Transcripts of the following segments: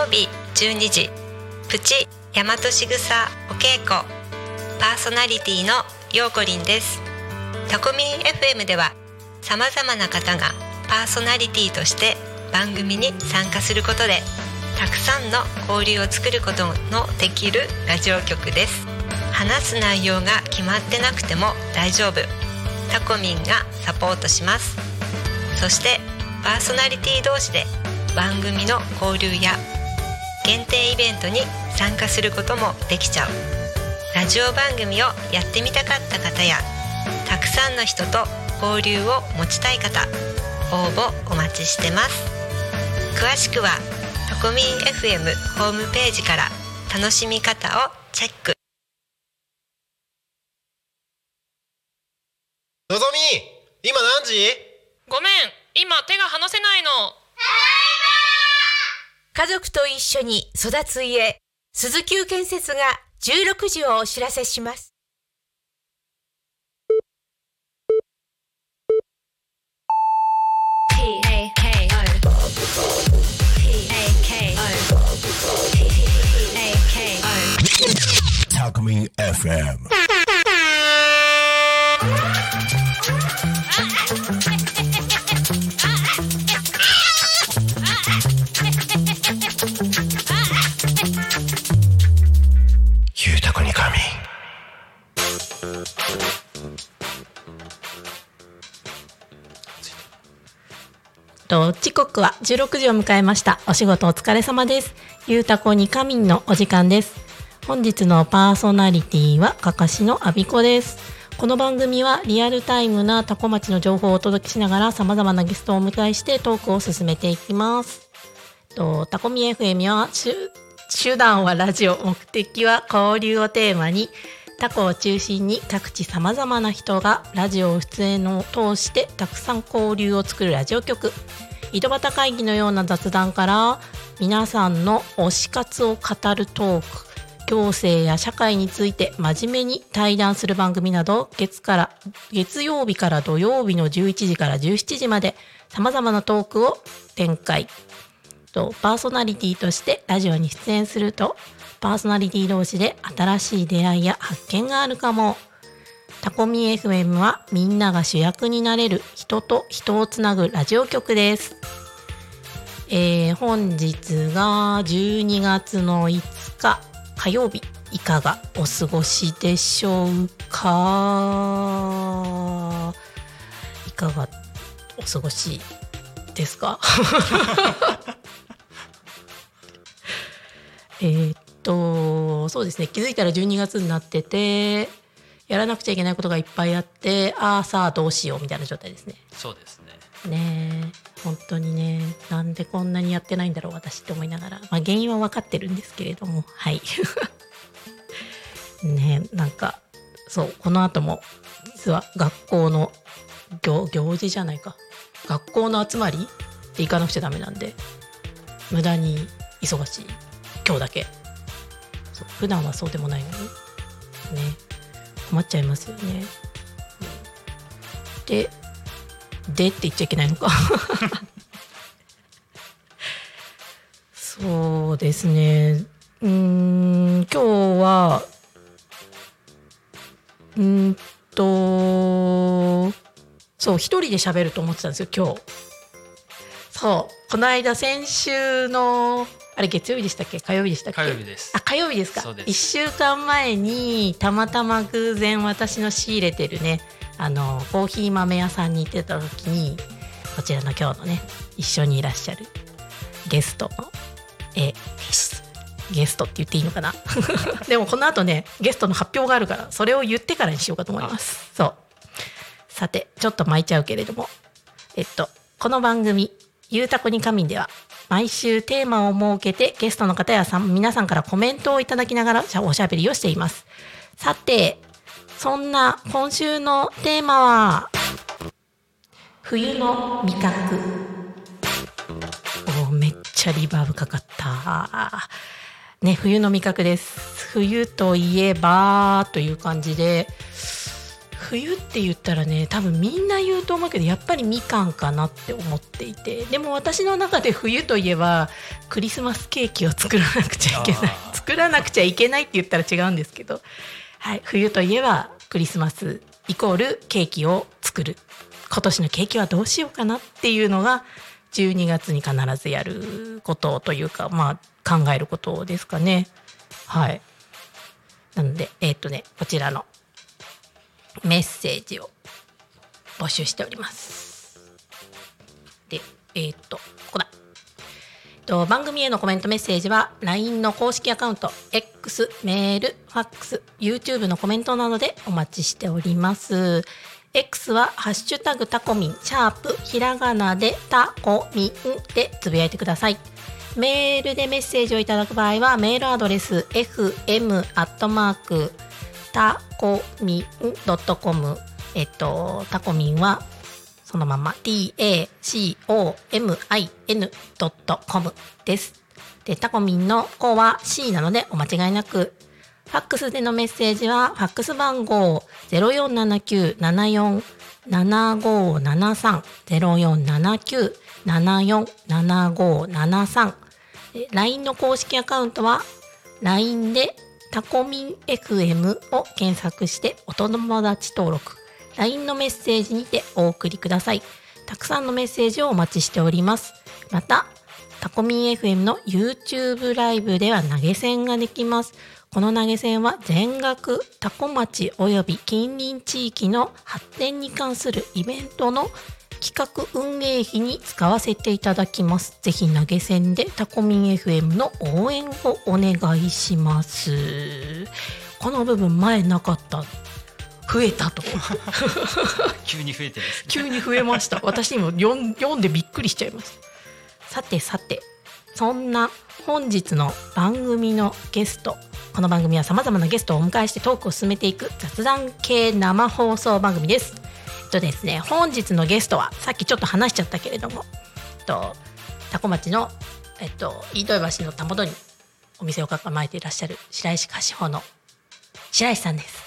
曜日12時。プチ大和しぐさお稽古。パーソナリティのようこりんです。タコミン FM ではさまざまな方がパーソナリティとして番組に参加することでたくさんの交流を作ることのできるラジオ局です。話す内容が決まってなくても大丈夫。タコミンがサポートします。そしてパーソナリティ同士で番組の交流や限定イベントに参加することもできちゃう。ラジオ番組をやってみたかった方やたくさんの人と交流を持ちたい方応募お待ちしてます。詳しくはタコミン FM ホームページから楽しみ方をチェック。のぞみ今何時ごめん今手が離せないの家族と一緒に育つ家鈴木建設が16時をお知らせします。タコミン FM と時刻は16時を迎えました。お仕事お疲れ様です。ゆうたこにかみんのお時間です。本日のパーソナリティはかかしのあびこです。この番組はリアルタイムなタコ町の情報をお届けしながら様々なゲストをお迎えしてトークを進めていきます。とタコミ FM は手手段はラジオ目的は交流をテーマにタコを中心に各地さまざまな人がラジオ出演を通してたくさん交流を作るラジオ局。井戸端会議のような雑談から皆さんの推し活を語るトーク行政や社会について真面目に対談する番組など月から月曜日から土曜日の11時から17時までさまざまなトークを展開。とパーソナリティとしてラジオに出演するとパーソナリティ同士で新しい出会いや発見があるかも。タコミ FM はみんなが主役になれる人と人をつなぐラジオ局です、えー本日が12月の5日火曜日。いかがお過ごしでしょうか？いかがお過ごしですか？えっとそうですね。気づいたら12月になっててやらなくちゃいけないことがいっぱいあってああさあどうしようみたいな状態ですね。そうですね。ねえ。本当にね。なんでこんなにやってないんだろう私って思いながら、まあ、原因は分かってるんですけれども。はい。ねえなんかそうこの後も実は学校の行行事じゃないか。学校の集まりで行かなくちゃダメなんで無駄に忙しい。今日だけ普段はそうでもないのに。ね。困っちゃいますよね。ででって言っちゃいけないのか。そうですね。うん今日はうんとそう一人で喋ると思ってたんですよ今日。そうこの間先週のあれ月曜日でしたっけ？火曜日でしたっけ？火曜日です。あ火曜日ですか？そうです。1週間前にたまたま偶然私の仕入れてるねあのコーヒー豆屋さんに行ってた時にこちらの今日のね一緒にいらっしゃるゲストのえゲストって言っていいのかな？でもこの後ねゲストの発表があるからそれを言ってからにしようかと思います。そう。さてちょっと巻いちゃうけれども。えっとこの番組「ゆうたこに仮眠」では毎週テーマを設けてゲストの方やさ皆さんからコメントをいただきながらおしゃべりをしています。さてそんな今週のテーマは冬の味覚。おーめっちゃリバーブかかった。ね冬の味覚です。冬といえばという感じで。冬って言ったらね多分みんな言うと思うけどやっぱりみかんかなって思っていて。でも私の中で冬といえばクリスマスケーキを作らなくちゃいけない。作らなくちゃいけないって言ったら違うんですけど、はい、冬といえばクリスマスイコールケーキを作る。今年のケーキはどうしようかなっていうのが12月に必ずやることというかまあ考えることですかね。はい。なのでえーっとねこちらのメッセージを募集しております。でえーっとここだ。えっと番組へのコメントメッセージは LINE の公式アカウント X メールファックス YouTube のコメントなどでお待ちしております。X はハッシュタグタコミンシャープひらがなでタコミンでつぶやいてください。メールでメッセージをいただく場合はメールアドレス fm アットマークタコミンドットコムえっとタコミンはそのまま tacomin ドットコムです。で、タコミンの子は C なのでお間違いなく。ファックスでのメッセージは、ファックス番号0479-74-7573 0479-74-7573で LINE の公式アカウントは LINE でタコミン FM を検索してお友達登録。LINE のメッセージにてお送りください。たくさんのメッセージをお待ちしております。またタコミン FM の YouTube ライブでは投げ銭ができます。この投げ銭は全額タコ町及び近隣地域の発展に関するイベントの企画運営費に使わせていただきます。ぜひ投げ銭でタコミン FM の応援をお願いします。この部分前なかった。増えたと。急に増えてね急に増えました。私にも読ん読んでびっくりしちゃいました。さてさて、そんな本日の番組のゲスト。この番組は様々なゲストをお迎えしてトークを進めていく雑談系生放送番組です。とですね、本日のゲストはさっきちょっと話しちゃったけれども、と多古町のえっと飯豊橋のたもとにお店を構えていらっしゃる白石菓子舗の白石さんです。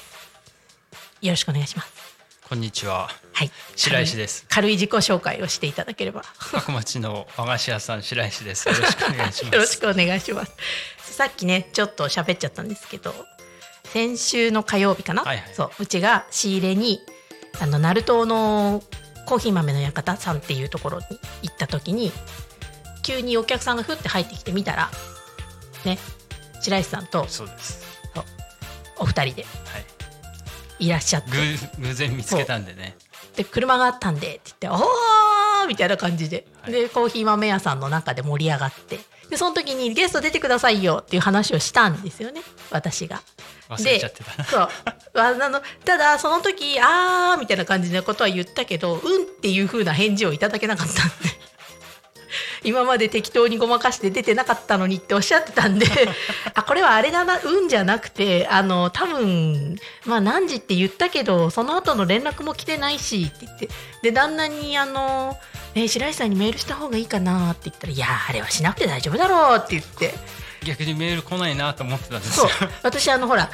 よろしくお願いします。こんにちははい。白石です軽い自己紹介をしていただければ。角町の和菓子屋さん白石ですよろしくお願いします よろしくお願いします。さっきね、ちょっと喋っちゃったんですけど、先週の火曜日かな、はいはいそううちが仕入れにあの鳴門のコーヒー豆の館さんっていうところに行った時に急にお客さんがふって入ってきてみたらね白石さんとそうです。お二人ではい。いらっしゃって。偶偶然見つけたんでね。で車があったんでって言って「おー!」みたいな感じで、はい。でコーヒー豆屋さんの中で盛り上がってでその時にゲスト出てくださいよっていう話をしたんですよね。私が。忘れちゃってた。そう。あのただその時「あー」みたいな感じのことは言ったけど「うん」っていう風な返事をいただけなかったんで今まで適当にごまかして出てなかったのにっておっしゃってたんで あこれはあれだな「うん」じゃなくてあの多分まあ何時って言ったけどその後の連絡も来てないしって言ってで旦那にあの「ね、白石さんにメールした方がいいかな」って言ったら「いやあれはしなくて大丈夫だろう」って言って。逆にメール来ないなと思ってたんですそう。よ私あのほら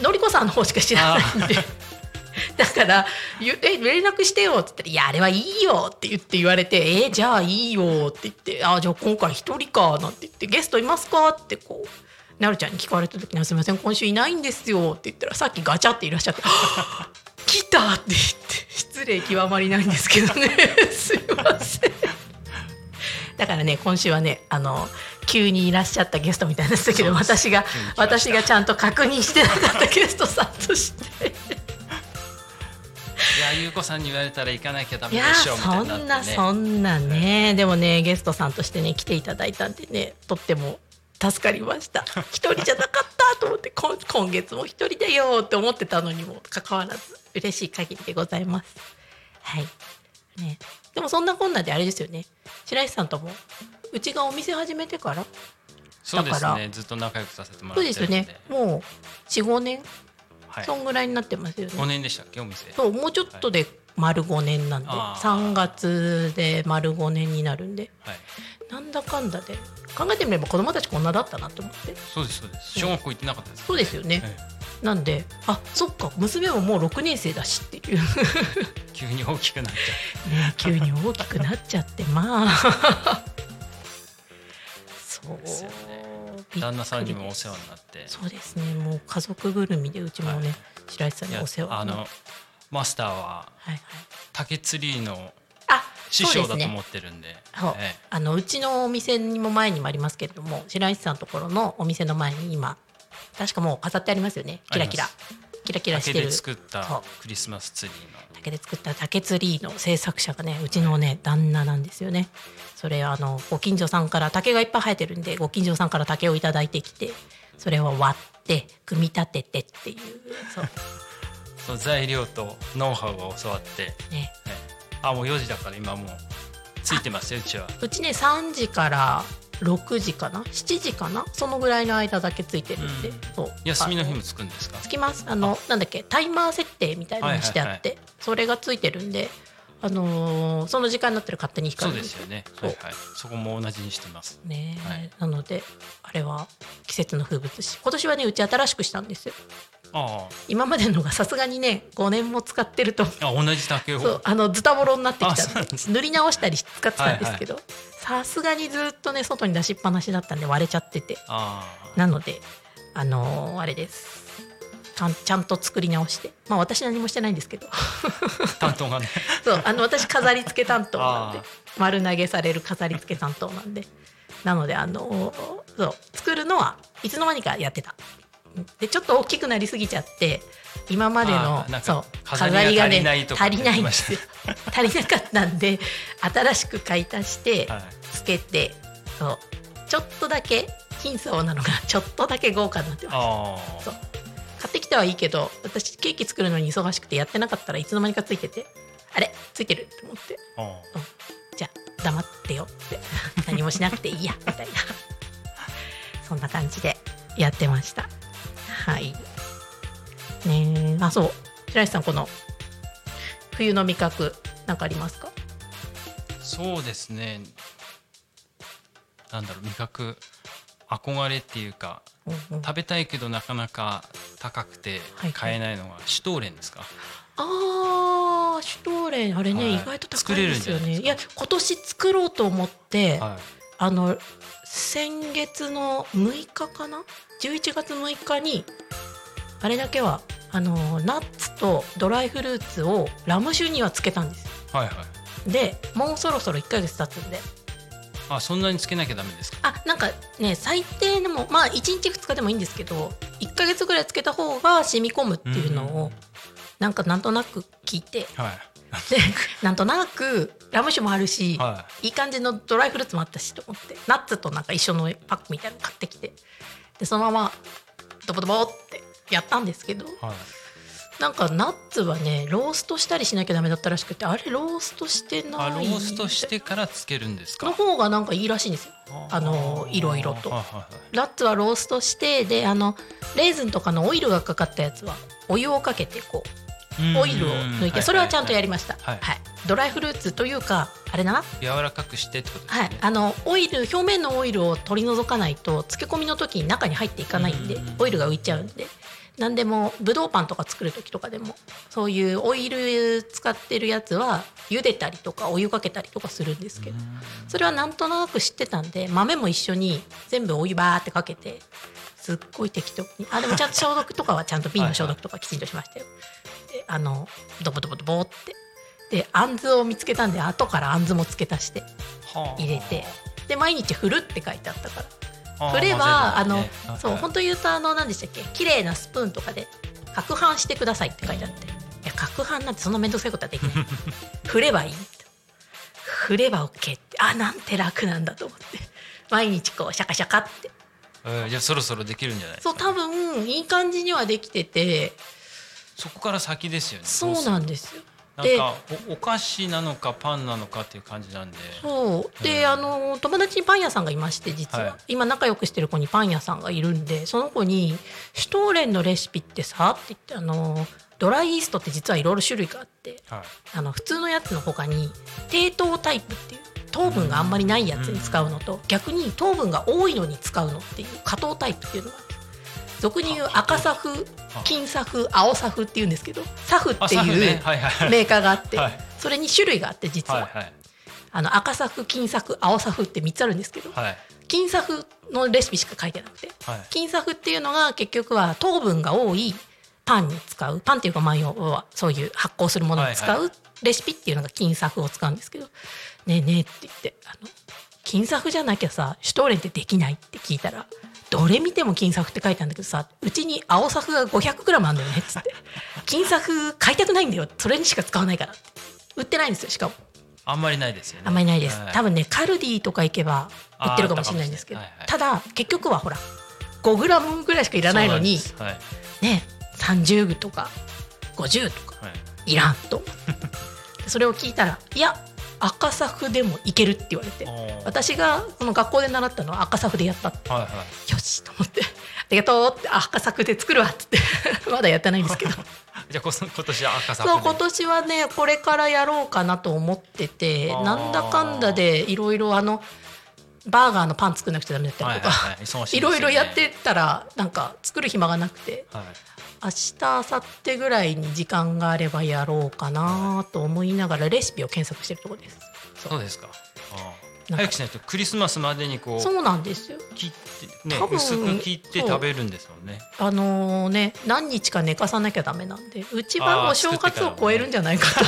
のりこさんの方しか知らないんで だからゆえ連絡してよ」って言ったら「いやあれはいいよ」って言って言われて「えじゃあいいよ」って言って「あじゃあ今回一人か」なんて言って「ゲストいますか?」ってこうなるちゃんに聞かれた時には「すみません今週いないんですよ」って言ったらさっきガチャっていらっしゃって「来た!」って言って失礼極まりないんですけどね すいません。だからね今週はねあの急にいらっしゃったゲストみたいでしたけど私が私がちゃんと確認してなかったゲストさんとしていや優子さんに言われたら行かなきゃダメでしょみたいそんなそんなね。でもねゲストさんとしてね来ていただいたんでねとっても助かりました。一人じゃなかったと思って今今月も一人だよって思ってたのにもかかわらず嬉しい限りでございます。はい。ね。でもそんなこんなであれですよね。白石さんともうちがお店始めてから。そうですね。ずっと仲良くさせてもらそうってるんで。ですよね。もう45年はい。そんぐらいになってますよね、5年でしたっけお店？そうもうちょっとで丸5年なんで、あー。3月で丸5年になるんで。はい。なんだかんだで。考えてみれば子供たちこんなだったなと思って。そうですそうです。小学校行ってなかったです。そうですよね、えなんであそっか。娘ももう6年生だしっていう。急に大きくなっちゃね急に大きくなっちゃって。まあそうですよね。旦那さんにもお世話になって。そうですね。もう家族ぐるみでうちもね、白石さんにお世話あのマスターははいはい。竹釣りのあ師匠だと思ってるんで。そう。えあのうちのお店にも前にもありますけれども白石さんのところのお店の前に今確かもう飾ってありますよね。キラキラ。あキラキえラしてる。竹で作ったクリスマスツリーの竹で作った竹ツリーの制作者がねうちのね旦那なんですよね。それあのご近所さんから竹がいっぱい生えてるんでご近所さんから竹をいただいてきてそれを割って組み立ててっていうそう。その材料とノウハウを教わって、ね。ええあもう4時だから今もうついてますようちは。うちね3時から6時かな？7時かな？そのぐらいの間だけついてるんで、うん。そう。休みの日もあつくんですか？つきます。あのなんだっけ？タイマー設定みたいなのにしてあって、それがついてるんで。あのーその時間になったら勝手に光るんそうですよね。はいはい。そこも同じにしてます。ね、はい。なのであれは季節の風物詩。今年はねうち新しくしたんですよ。あ今までのがさすがにね5年も使ってると。ああ同じ竹を？そうあのズタボロになってきあたで塗り直したりし使ってたんですけどさすがにずっとね外に出しっぱなしだったんで割れちゃってて。あなのであのーあれです。ちゃんと作り直して。まあ私何もしてないんですけど。あ担当がね。そうあの私飾り付け担当なんで。あ丸投げされる飾り付け担当なんで。なのであのそう作るのはいつの間にかやってたでちょっと大きくなりすぎちゃって今までのそう飾りが足りないとか足りないんですよ足りなかったんで新しく買い足してはい。つけて、そう。ちょっとだけ金層なのが ちょっとだけ豪華になってます。ああそう。買ってきてはいいけど私ケーキ作るのに忙しくてやってなかったらいつの間にかついててあれついてると思って。あじゃあ黙ってよって。何もしなくていいやみたいな。そんな感じでやってましたはい。ねえあそう。白石さんこの冬の味覚なんかありますか？そうですね。なんだろう味覚。憧れっていうかうんうん。食べたいけどなかなか高くてはい買えないのがシュトーレンですか、あーシュトーレン。あれね、はい。意外と高いですよ作れるんじゃないですか？ねいや今年作ろうと思って、はいあの先月の6日かな？11月6日にあれだけはあのナッツとドライフルーツをラム酒にはつけたんです。よはいはい。でもうそろそろ1ヶ月経つんで。あそんなにつけなきゃダメですか？あなんかね最低でもまあ1日2日でもいいんですけど1ヶ月ぐらいつけた方が染み込むっていうのをなんかなんとなく聞いて。はい。でなんとなくラム酒もあるし、はい。い感じのドライフルーツもあったしと思って。ナッツとなんか一緒のパックみたいなの買ってきて。でそのままドボドボってやったんですけど。はい。なんかナッツはねローストしたりしなきゃダメだったらしくてあれローストしてないあローストしてからつけるんですか？の方がなんかいいらしいんですよ。あのいろいろと。はいはいはい。ナッツはローストしてであのレーズンとかのオイルがかかったやつはお湯をかけてこうオイルを抜いてそれはちゃんとやりました、はい。はい、ドライフルーツというかあれだな。柔らかくしてってことですねはい、あのオイル表面のオイルを取り除かないと漬け込みの時に中に入っていかないんでうん。オイルが浮いちゃうんで。何でもぶどうパンとか作る時とかでもそういうオイル使ってるやつは茹でたりとかお湯かけたりとかするんですけど。それはなんとなく知ってたんで豆も一緒に全部お湯バーってかけてすっごい適当に。あでもちゃんと消毒とかはちゃんと瓶の消毒とかきちんとしましたよ。であのドボドボドボって。であんずを見つけたんで後からあんずも付け足してはあ。入れて。で毎日振るって書いてあったから。あ振ればあの混ぜるね。はいそう本当言うとあの何でしたっけ？綺麗なスプーンとかで攪拌してくださいって書いてあって。いや攪拌なんてそんな面倒くさいことはできない。振ればいい。振れば OK って。あなんて楽なんだと思って。毎日こうシャカシャカって。えーじゃあそろそろできるんじゃないそう多分いい感じにはできててそこから先ですよね。そうなんですよ。なんかおお菓子なのかパンなのかっていう感じなんで。そう。で、うん。あの友達にパン屋さんがいまして実は、はい。今仲良くしてる子にパン屋さんがいるんでその子に「シュトーレンのレシピってさ」って言ってあのドライイーストって実はいろいろ種類があってはい。あの普通のやつの他に低糖タイプっていう糖分があんまりないやつに使うのと、逆に糖分が多いのに使うのっていう果糖タイプっていうのがあって俗に言う赤サフ金サフ青サフって言うんですけどサフっていうメーカーがあって、はい。それに種類があって実は、あの赤サフ金サフ青サフって3つあるんですけど、はい。金サフのレシピしか書いてなくてはい。金サフっていうのが結局は糖分が多いパンに使うパンっていうかそういう発酵するものに使はうレシピっていうのが金サフを使うんですけど「ねえねえ」って言ってあの「金サフじゃなきゃさシュトーレンってできない?」って聞いたら「どれ見ても金サフって書いてあるんだけどさうちに青サフが 500g あるんだよね」っつって「金サフ買いたくないんだよ。それにしか使わないから」売ってないんですよしかも。あんまりないですよね。あんまりないです、はい。多分ねカルディとか行けば売ってるかもしれないんですけどあーあったただ結局はほら 5g ぐらいしかいらないのにそうなんです。ね30とか50とかはいはい。いらんと思って。それを聞いたらいや赤サフでもいけるって言われて。私がこの学校で習ったのは赤サフでやったって。はいはい。よしと思って。ありがとうってあ赤サフで作るわっつって。まだやってないんですけど。じゃあ今年は赤サフで。そう今年はねこれからやろうかなと思っててなんだかんだでいろいろあのバーガーのパン作んなくちゃダメだったりとか、はいろいろやってたらなんか作る暇がなくて。はい明日明後日ぐらいに時間があればやろうかなと思いながらレシピを検索してるところです。そう。ですか。早くしないとクリスマスまでにこうそうなんですよ。切ってね多分薄く切って食べるんですもんね。あのね何日か寝かさなきゃダメなんでうちはお正月を超えるんじゃないかと、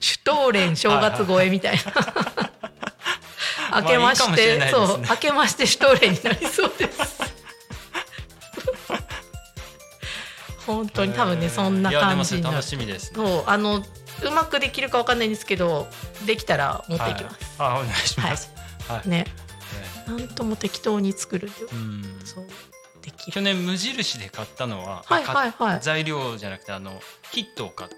シュトーレン正月超えみたいな。明けまして、ねそう明けましてシュトーレンになりそうです。本当に多分ねそんな感じになる。楽。しみですね。そうあのうまくできるかわかんないんですけどできたら持っていきます。はい。あお願いします。はい。ね。ねなんとも適当に作るそうできる。去年無印で買ったのははいはいはい。材料じゃなくてあのキットを買って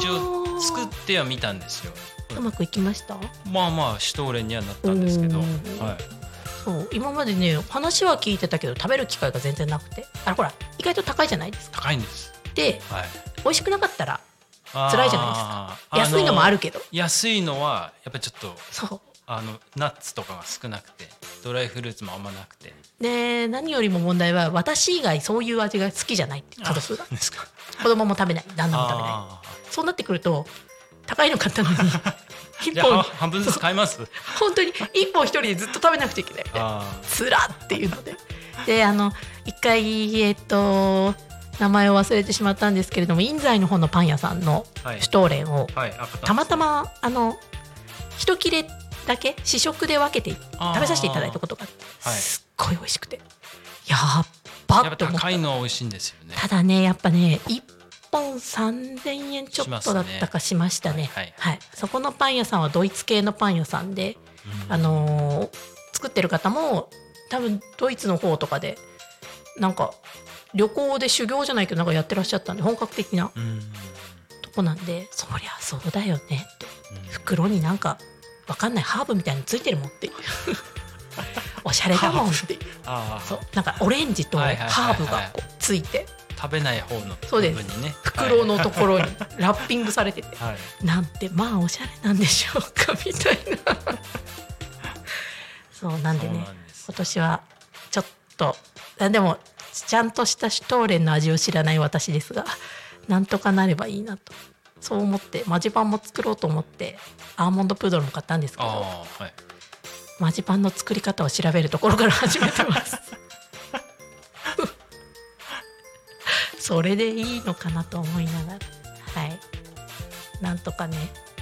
一応作ってはみたんですよ。うまくいきました？まあまあシュトーレンにはなったんですけど、おはい。ーそう今までね話は聞いてたけど食べる機会が全然なくてあほら意外と高いじゃないですか。高いんです。ではい。美味しくなかったら辛辛いじゃないですか安いのもあるけど安いのはやっぱりちょっとそうあのナッツとかが少なくてドライフルーツもあんまなくて。で何よりも問題は私以外そういう味が好きじゃないって家族がですか。子供も食べない旦那も食べないあそうなってくると高いの買ったのにー 一本半半分ずつ買います？本当に一本一人でずっと食べなくちゃいけないみたいなあつらっていうのでであの一回えっと名前を忘れてしまったんですけれども印西の方のパン屋さんのシュ。トーレンをはい。赤タンたまたまあの一切れだけ試食で分けて食べさせていただいたことがあってはいすっごい美味しくてやっばやっぱって思った高いのは美味しいんですよね。ただねやっぱね1本3000円ちょっとだったかしましたね。しますね。はいそこのパン屋さんはドイツ系のパン屋さんで、あのー作ってる方も多分ドイツの方とかでなんか旅行で修行じゃないけどなんかやってらっしゃったんで本格的なうん。とこなんでそりゃそうだよねって。袋になんかわかんないハーブみたいについてるもんっていう。おしゃれだもんって。そう。なんかオレンジとはいはいはいはい。ハーブがこうついて食べない方の部分にね。袋のところに ラッピングされててはい。はい。なんてまあおしゃれなんでしょうかみたいな そうなんでね今年はちょっとあでもちゃんとしたシュトーレンの味を知らない私ですがなんとかなればいいなとそう思ってマジパンも作ろうと思ってアーモンドプードルも買ったんですけどはい。マジパンの作り方を調べるところから始めてますそれでいいのかなと思いながら。はい。なんとかね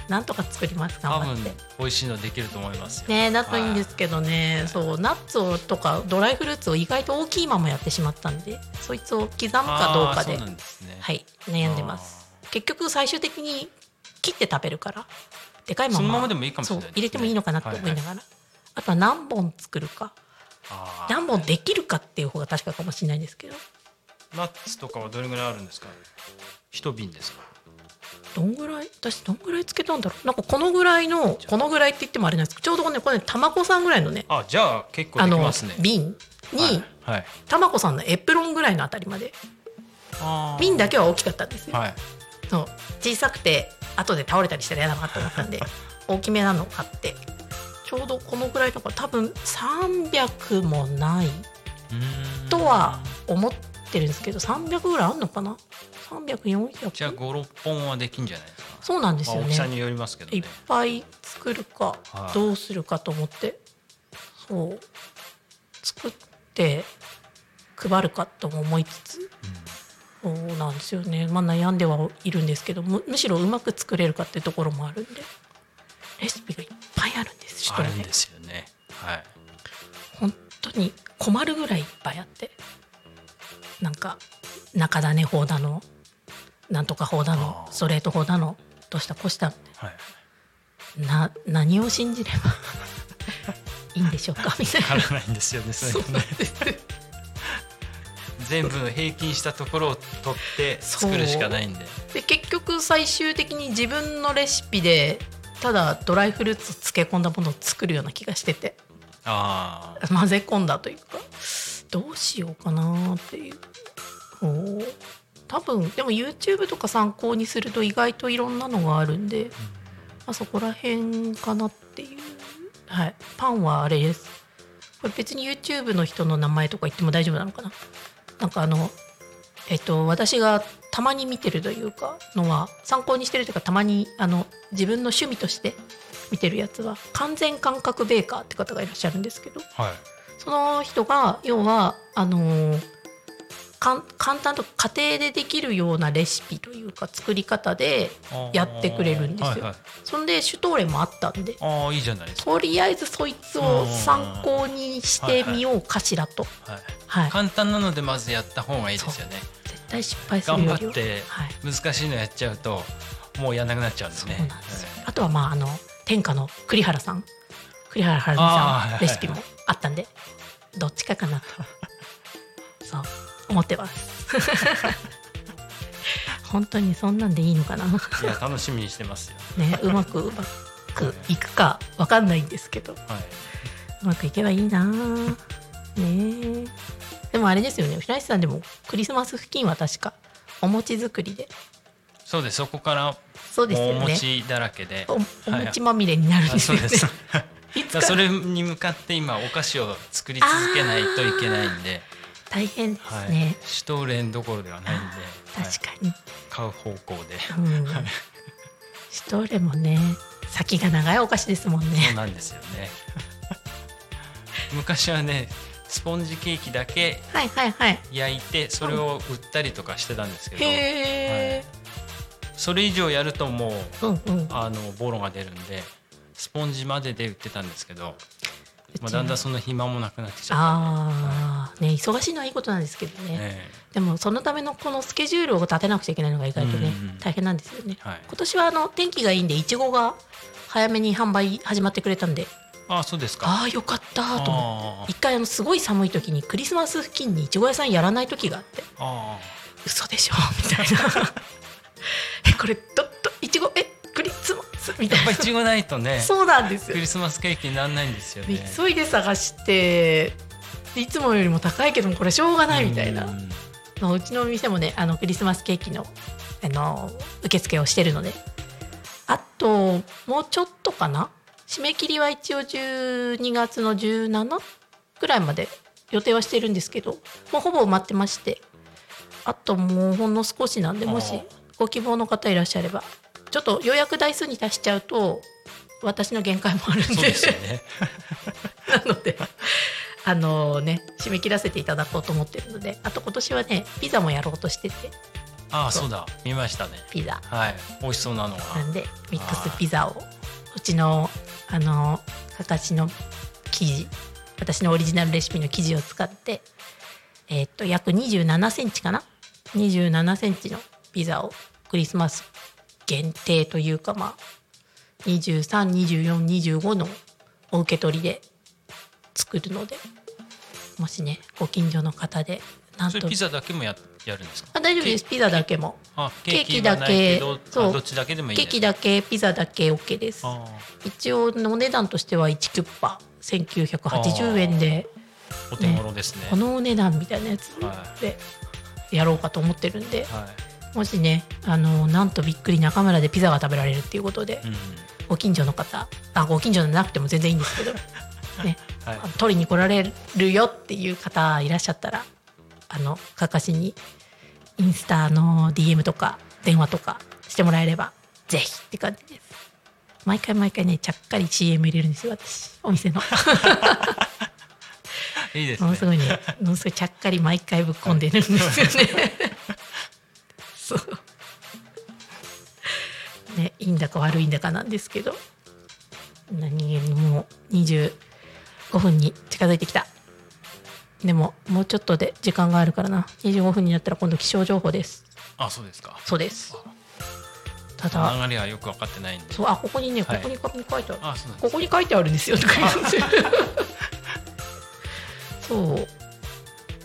なんとか作ります。頑張って。美味しいのできると思いますよ。ねだといいんですけどね、はい。そうナッツをとかドライフルーツを意外と大きいままやってしまったんでそいつを刻むかどうかでね。はい悩んでます。結局最終的に切って食べるからでかいままそのままでもいいかもしれないね。そう入れてもいいのかなと思いながら、はいあとは何本作るか。何本できるかっていう方が確かかもしれないですけどナッツとかはどれぐらいあるんですか？一瓶ですか？どんぐらい？私どんぐらいつけたんだろう？なんかこのぐらいのこのぐらいって言ってもあれなんですけどちょうどねこれね玉子さんぐらいのねあじゃあ結構あのできますね。瓶に、はい。はい。玉子さんのエプロンぐらいのあたりまで瓶だけは大きかったんですよ、はい。そう小さくて後で倒れたりしたら嫌だなと思ったんで 大きめなのを買ってちょうどこのぐらいだから多分300もないとは思ってるんですけど300ぐらいあんのかな？300400じゃあ56本はできんじゃないですか、そうなんですまあ、よね大きさによりますけどいっねぱい作るかはい。どうするかと思ってそう作って配るかとも思いつつそうなんですよね。まあ悩んではいるんですけどむむしろうまく作れるかっていうところもあるんでレシピがいっぱいあるんです一人であるんですよね。はい。本当に困るぐらいいっぱいあってなんか中種法だのなんとか法だのストレート法だのどうしたこうした。はい。な何を信じれば いいんでしょうか？みたいな。わからないんですよねそれね。全部平均したところを取って作るしかないんで。で結局最終的に自分のレシピでただドライフルーツ漬け込んだものを作るような気がしてて。ああ混ぜ込んだというかどうしようかなっていう。多分でも YouTube とか参考にすると意外といろんなのがあるんで、まあ、そこら辺かなっていう、はい、パンはあれです。これ別に YouTube の人の名前とか言っても大丈夫なのかな。なんかあのえっと私がたまに見てるというかのは参考にしてるというかたまにあの自分の趣味として見てるやつは完全感覚ベーカーって方がいらっしゃるんですけど。はいその人が要はあのーかん簡単と家庭でできるようなレシピというか作り方でやってくれるんですよ。はいはい。そんでシュトーレンもあったんで。ああいいじゃないとりあえずそいつを参考にしてみようかしらと、はい、はい。簡単なのでまずやった方がいいですよね。絶対失敗する頑よ。りは張ってはい、難しいのやっちゃうともうやんなくなっちゃうんですねすよ。えあとはまああの天下の栗原さん栗原はるみさはいはいはい。んレシピもあったんでどっちかかなと。そう思ってます。本当にそんなんでいいのかな。えいや楽しみにしてますよ。ねうまくうまくいくかわかんないんですけど。はうまくいけばいいな。ね。えでもあれですよね。平石さんでもクリスマス付近は確かお餅作りで。いそうです。そこからそうですもうお餅だらけで。お餅まみれになるんですよね、あそうです。いそれに向かって今お菓子を作り続けないといけないんで、大変ですはい。ね、シュトーレンどころではないんで、はい確かに、買う方向で、うん。シュトーレンもね先が長いお菓子ですもんそうねなんですよね。昔はねスポンジケーキだけはいはいはい。焼いてそれを売ったりとかしてたんですけど、へえ、それ以上やるともううんうん。あのボロが出るんでスポンジまでで売ってたんですけど、まあ、だんだんその暇もなくなってきちゃっああね忙しいのはいいことなんですけどね、でねでもそのためのこのスケジュールを立てなくちゃいけないのが意外とね、うんうん。大変なんですよね、はい。今年はあの天気がいいんでいちごが早めに販売始まってくれたんで。ああそうですか。ああよかったと思って。あ一回あのすごい寒い時にクリスマス付近にいちご屋さんやらない時があって。ああ嘘でしょみたいな。えこれどどいちごえみたいなやっぱいちごないとねそうなんですよ。クリスマスケーキにならないんですよでね。急いで探してでいつもよりも高いけどもこれしょうがないみたいな、ううちの店もねあのクリスマスケーキのあの受付をしてるのであともうちょっとかな？締め切りは一応12月の17ぐらいまで予定はしてるんですけどもうほぼ埋まってまして。あともうほんの少しなんでもしご希望の方いらっしゃればちょっと予約台数に達しちゃうと私の限界もあるんで。そうですよね。なので、あのね、締め切らせていただこうと思ってるので、あと今年はね、ピザもやろうとしてて、ああそう。だ。見ましたね。ピザ。はい。美味しそうなのが。なんで、ミックスピザを、うちの、あの、形の生地、私のオリジナルレシピの生地を使って、えーっと、約27センチかな ?27 センチのピザをクリスマス限定というか、まあ、23、24、25のお受け取りで作るので、もしね、ご近所の方で、なんと。ピザだけもややるんですか？あ大丈夫です、ピザだけも。あケーキだけそう。ケーキだけ、ピザだけ OK です。あ一応お値段としては1キュッパ1980円であお手頃ですね。このお値段みたいなやつはでやろうかと思ってるんで。はいもしねあのなんとびっくり中村でピザが食べられるっていうことでうん。ご近所の方あご近所じゃなくても全然いいんですけど ねはい。取りに来られるよっていう方いらっしゃったらあのかかしにインスタの DM とか電話とかしてもらえればぜひって感じです。毎回毎回ねちゃっかり CM 入れるんですよ私。お店の。いいですね。ものすごいねものすごいちゃっかり毎回ぶっ込んでるんですよねそう。ねいいんだか悪いんだかなんですけど。何気にもう25分に近づいてきた。でももうちょっとで時間があるからな。25分になったら今度気象情報です。あそうですか。そうです。ただ。流れはよく分かってないんで。そうあここにねこはい。こに書いてある、ここに書いてあるんですよとか言って そ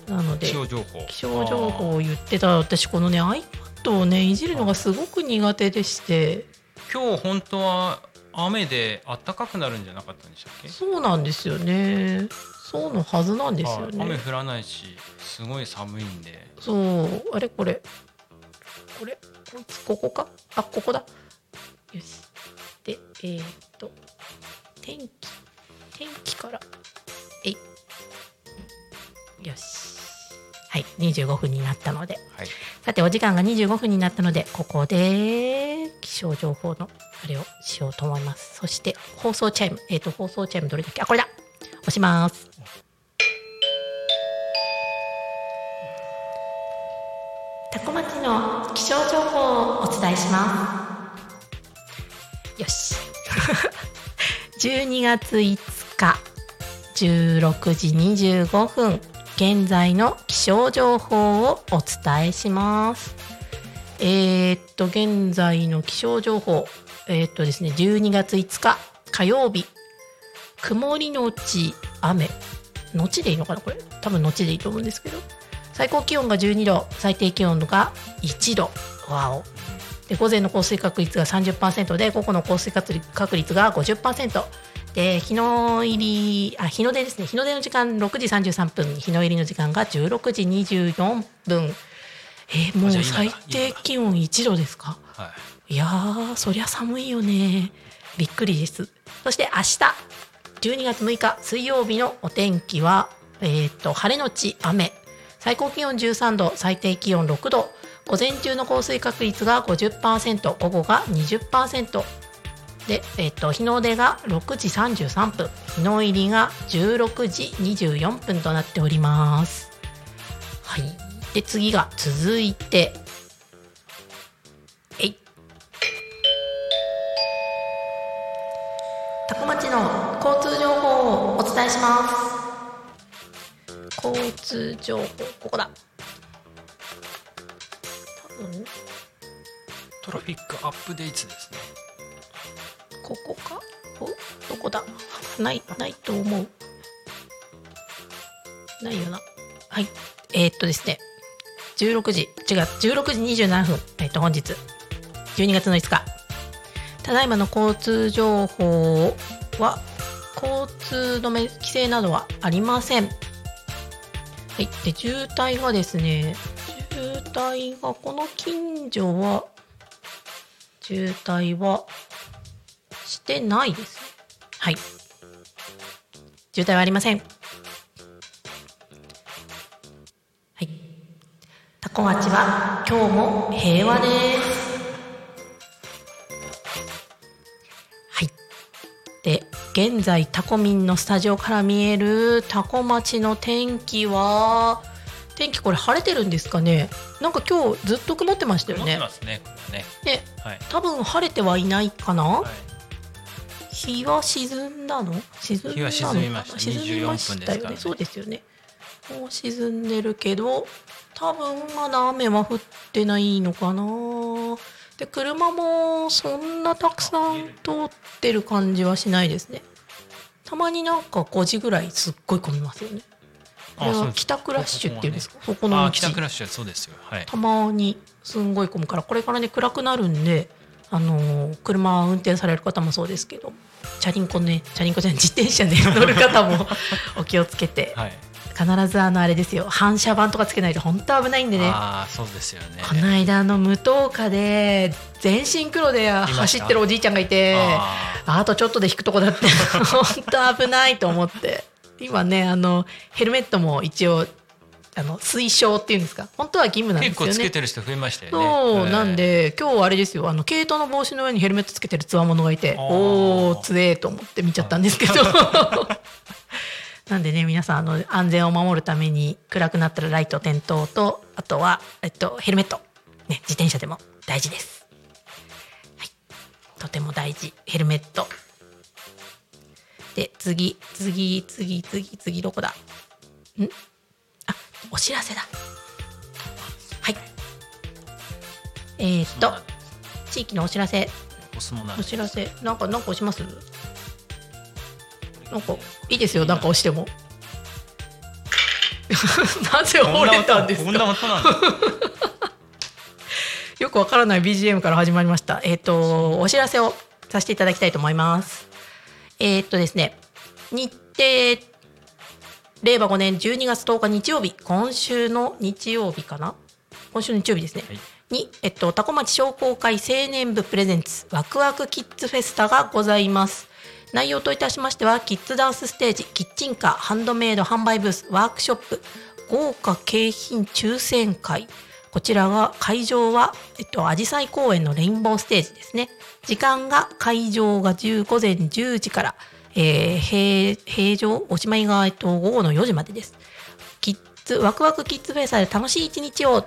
う。なので。気象情報。気象情報を言ってた私このね iPad をねいじるのがすごく苦手でして。今日本当は雨で暖かくなるんじゃなかったんでしたっけ？そうなんですよね。そうのはずなんですよはい。雨ね降らないしすごい寒いんで。そう。あれ？これ。これ？こいつここか？あここだ。よし。でえー、っと天気。天気から。えい。よしはい25分になったので。はい。さてお時間が25分になったのでここで気象情報のあれをしようと思います。そして放送チャイムえっ、と放送チャイムどれだっけ？あこれだ。押します。多古町の気象情報をお伝えします。よし。12月5日16時25分現在の気象情報をお伝えします。えー、っと現在の気象情報。えー、っとですね12月5日火曜日。曇りのち雨。のちでいいのかなこれ？多分のちでいいと思うんですけど。最高気温が12度。最低気温が1度。わお。で午前の降水確率が30%で午後の降水確率確率が50%で日の入りあ日の出ですね。日の出の時間6時33分。日の入りの時間が16時24分。えーもう最低気温1度ですか？はい。いやーそりゃ寒いよね。びっくりです。そして明日12月6日水曜日のお天気はえっ、と晴れのち雨。最高気温13度最低気温6度。午前中の降水確率が50%午後が20%で、えっと日の出が6時33分日の入りが16時24分となっております。はい。で次が続いてえい。多古町の交通情報をお伝えします。交通情報ここだ。多分。トラフィックアップデートですね。ここか？お？どこだ？ないないと思う。ないよな。はい。えー、っとですね。16時。違う。16時27分。えーっと本日。12月の5日。ただいまの交通情報は交通止め規制などはありません。はい。で渋滞がですね渋滞がこの近所は渋滞はしてないです。はい。渋滞はありません。はい。タコ町は今日も平和です。はい。で、現在タコミンのスタジオから見えるタコ町の天気は、天気これ晴れてるんですかね？なんか今日ずっと曇ってましたよね持ってま。すねこれねで、はい多分晴れてはいないかな、はい日は沈んだの？沈んだの？日は沈みました。沈みました24分ですからね。よねそうですよね。もう沈んでるけど多分まだ雨は降ってないのかな。で車もそんなたくさん通ってる感じはしないですね。たまになんか5時ぐらいすっごい混みますよね。これはあそうです。帰宅ラッシュっていうんですか？そこああのうち帰宅ラッシュはそうですよ。はい。たまにすんごい混むからこれからね暗くなるんで、あのー車運転される方もそうですけどチャリンコねチャリンコじゃ自転車で乗る方も お気をつけて。はい。必ずあのあれですよ反射板とかつけないと本当危ないんでね。ああそうですよね。この間あの無灯火で全身黒で走ってるおじいちゃんがいてああとちょっとで引くとこだって 本当危ないと思って。今ねあのヘルメットも一応あの推奨っていうんですか？本当は義務なんですよね。結構つけてる人増えましたよね。そう、えーなんで今日あれですよ。あの毛糸の帽子の上にヘルメットつけてるつわものがいておおつえーと思って見ちゃったんですけど。なんでね皆さんあの安全を守るために暗くなったらライト点灯とあとは、えっと、ヘルメット、ね、自転車でも大事です、はい、とても大事。ヘルメット。で次次次次次どこだ？ん？あお知らせだ。はい。えー、っと地域のお知らせ。お知らせ。なんかなんか押します？なんかいいですよな。んか押しても。なぜ折れたんですこんなか音なんだ。よくわからない BGM から始まりました。えーっとお知らせをさせていただきたいと思います。えーっとですね日程令和5年12月10日日曜日。今週の日曜日かな？今週の日曜日ですね、はい。に、えっと、タコ町商工会青年部プレゼンツ。ワクワクキッズフェスタがございます。内容といたしましてはキッズダンスステージキッチンカーハンドメイド販売ブースワークショップ豪華景品抽選会。こちらが会場は、えっと、アジサイ公園のレインボーステージですね。時間が会場が10午前10時から、えー、平平常おしまいが、えっと、午後の4時までです。キッズワクワクキッズフェスタで楽しい一日を。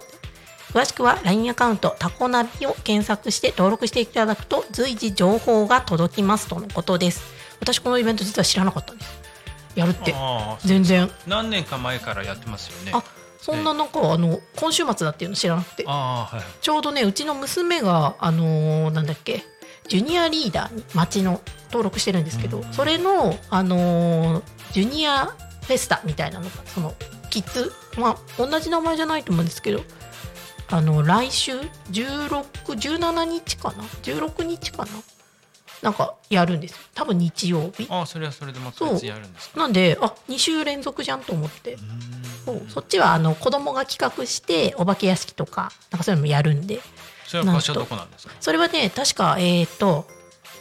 詳しくは LINE アカウントタコナビを検索して登録していただくと随時情報が届きますとのことです。私このイベント実は知らなかったんです。やるって。全然。何年か前からやってますよね。あそんななんかあの今週末だっていうの知らなくて。はい。ちょうどねうちの娘があのーなんだっけジュニアリーダーに町の登録してるんですけど、それのあのージュニアフェスタみたいなのがそのキッズ？まあ同じ名前じゃないと思うんですけどあの来週？1617日かな？16日かな？なんかやるんですよ。多分日曜日。あーそれはそれでまた別にやるんですか？なんであ2週連続じゃんと思って。そう。そっちはあの子供が企画してお化け屋敷とかなんかそういうのもやるんでそれは場所どこなんですか？それはね確かえっ、と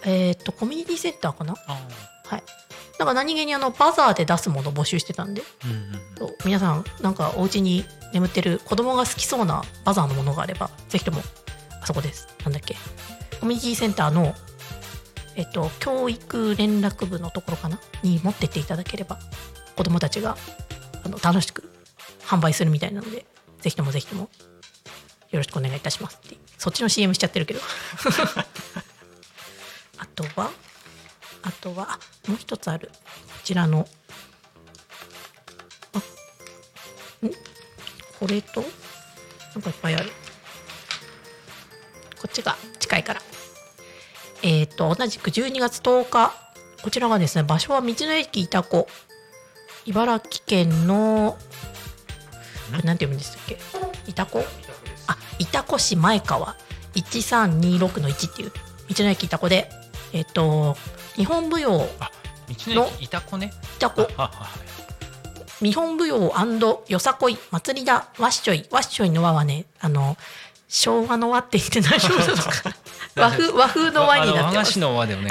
えっ、とコミュニティセンターかな？あはい。なんか何気にあのバザーで出すもの募集してたんで。ーうんうん。皆さんなんかお家に眠ってる子供が好きそうなバザーのものがあればぜひともあそこです。なんだっけ？コミュニティセンターのえっと教育連絡部のところかな？に持ってっていただければ子供たちがあの楽しく販売するみたいなのでぜひともぜひともよろしくお願いいたしますって。そっちの CM しちゃってるけど。あとはあとはあもう一つある。こちらのこれとなんかいっぱいある。こっちが近いから。えっ、と同じく12月10日。こちらがですね場所は道の駅いたこ茨城県のなんて読むんでしたっけ？いたこあいたこ市前川1326の1っていう道の駅いたこでえっ、と日本舞踊の駅いた子ね。いた日本舞踊よさこい祭りだわっしょい。わっしょいの輪はねあの昭和の輪って言って大丈夫なのか。な 和風和風の輪になってます。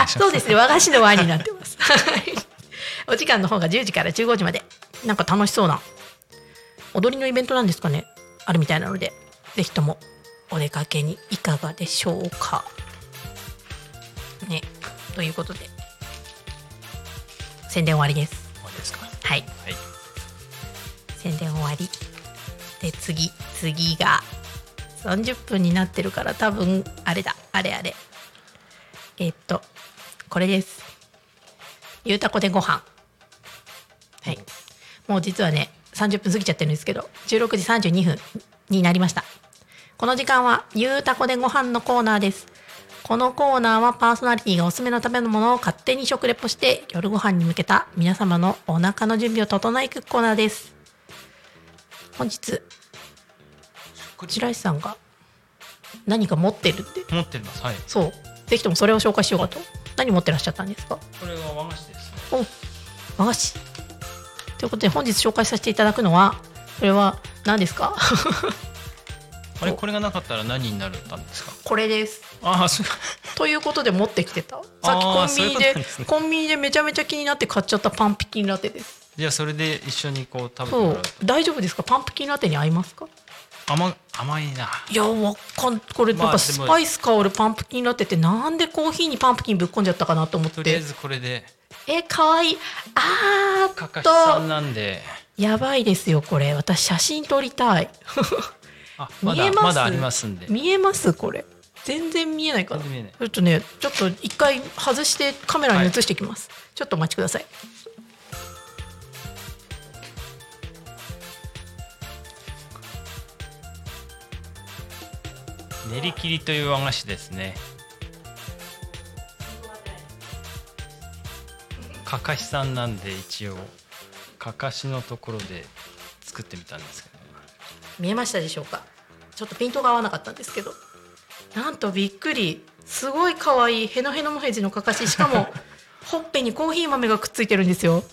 あそうですね和菓子の輪になってます。はい。お時間の方が10時から15時まで。なんか楽しそうな。踊りのイベントなんですかね。あるみたいなのでぜひともお出かけにいかがでしょうか。ね。ということで。宣伝終わりです。終わりですか？はい。はい。宣伝終わり。で次次が30分になってるから多分あれだ。あれあれ。えーっとこれです。ゆうたこでご飯。はい。もう実はね30分過ぎちゃってるんですけど16時32分になりましたこの時間はゆうたこでご飯のコーナーです。このコーナーはパーソナリティがおすすめの食べ物を勝手に食レポして夜ご飯に向けた皆様のお腹の準備を整えていくコーナーです。本日白石さんが何か持ってるって。持ってますはい。そう。ぜひともそれを紹介しようかと。何持ってらっしゃったんですか？これは和菓子です。ねお和菓子。ということで本日紹介させていただくのはこれは何ですか？あれこれがなかったら何になるったんですか？これです。ああそう。ということで持ってきてた。さっきコンビニでね。コンビニでめちゃめちゃ気になって買っちゃったパンピキンラテです。じゃあそれで一緒にこう食べてもらう大丈夫ですか？パンプキンラテに合いますか？甘甘いな。いやわかんこれなんかスパイス香るパンプキンラテってなんでコーヒーにパンプキンぶっこんじゃったかなと思って。とりあえずこれで。え可愛いあかかーっしさんとなんで。やばいですよこれ。私写真撮りたいあま見えます？だまだありますんで。見えます？これ。全然見えないかな全然見えない。ちょっとねちょっと一回外してカメラに映してきます、ちょっとお待ちください。練り切りという和菓子ですね。かかしさんなんで一応。かかしのところで作ってみたんですけど見えましたでしょうか？ちょっとピントが合わなかったんですけど。なんとびっくり。すごい可愛い。ヘノヘノモヘジのかかし。しかも ほっぺにコーヒー豆がくっついてるんですよ。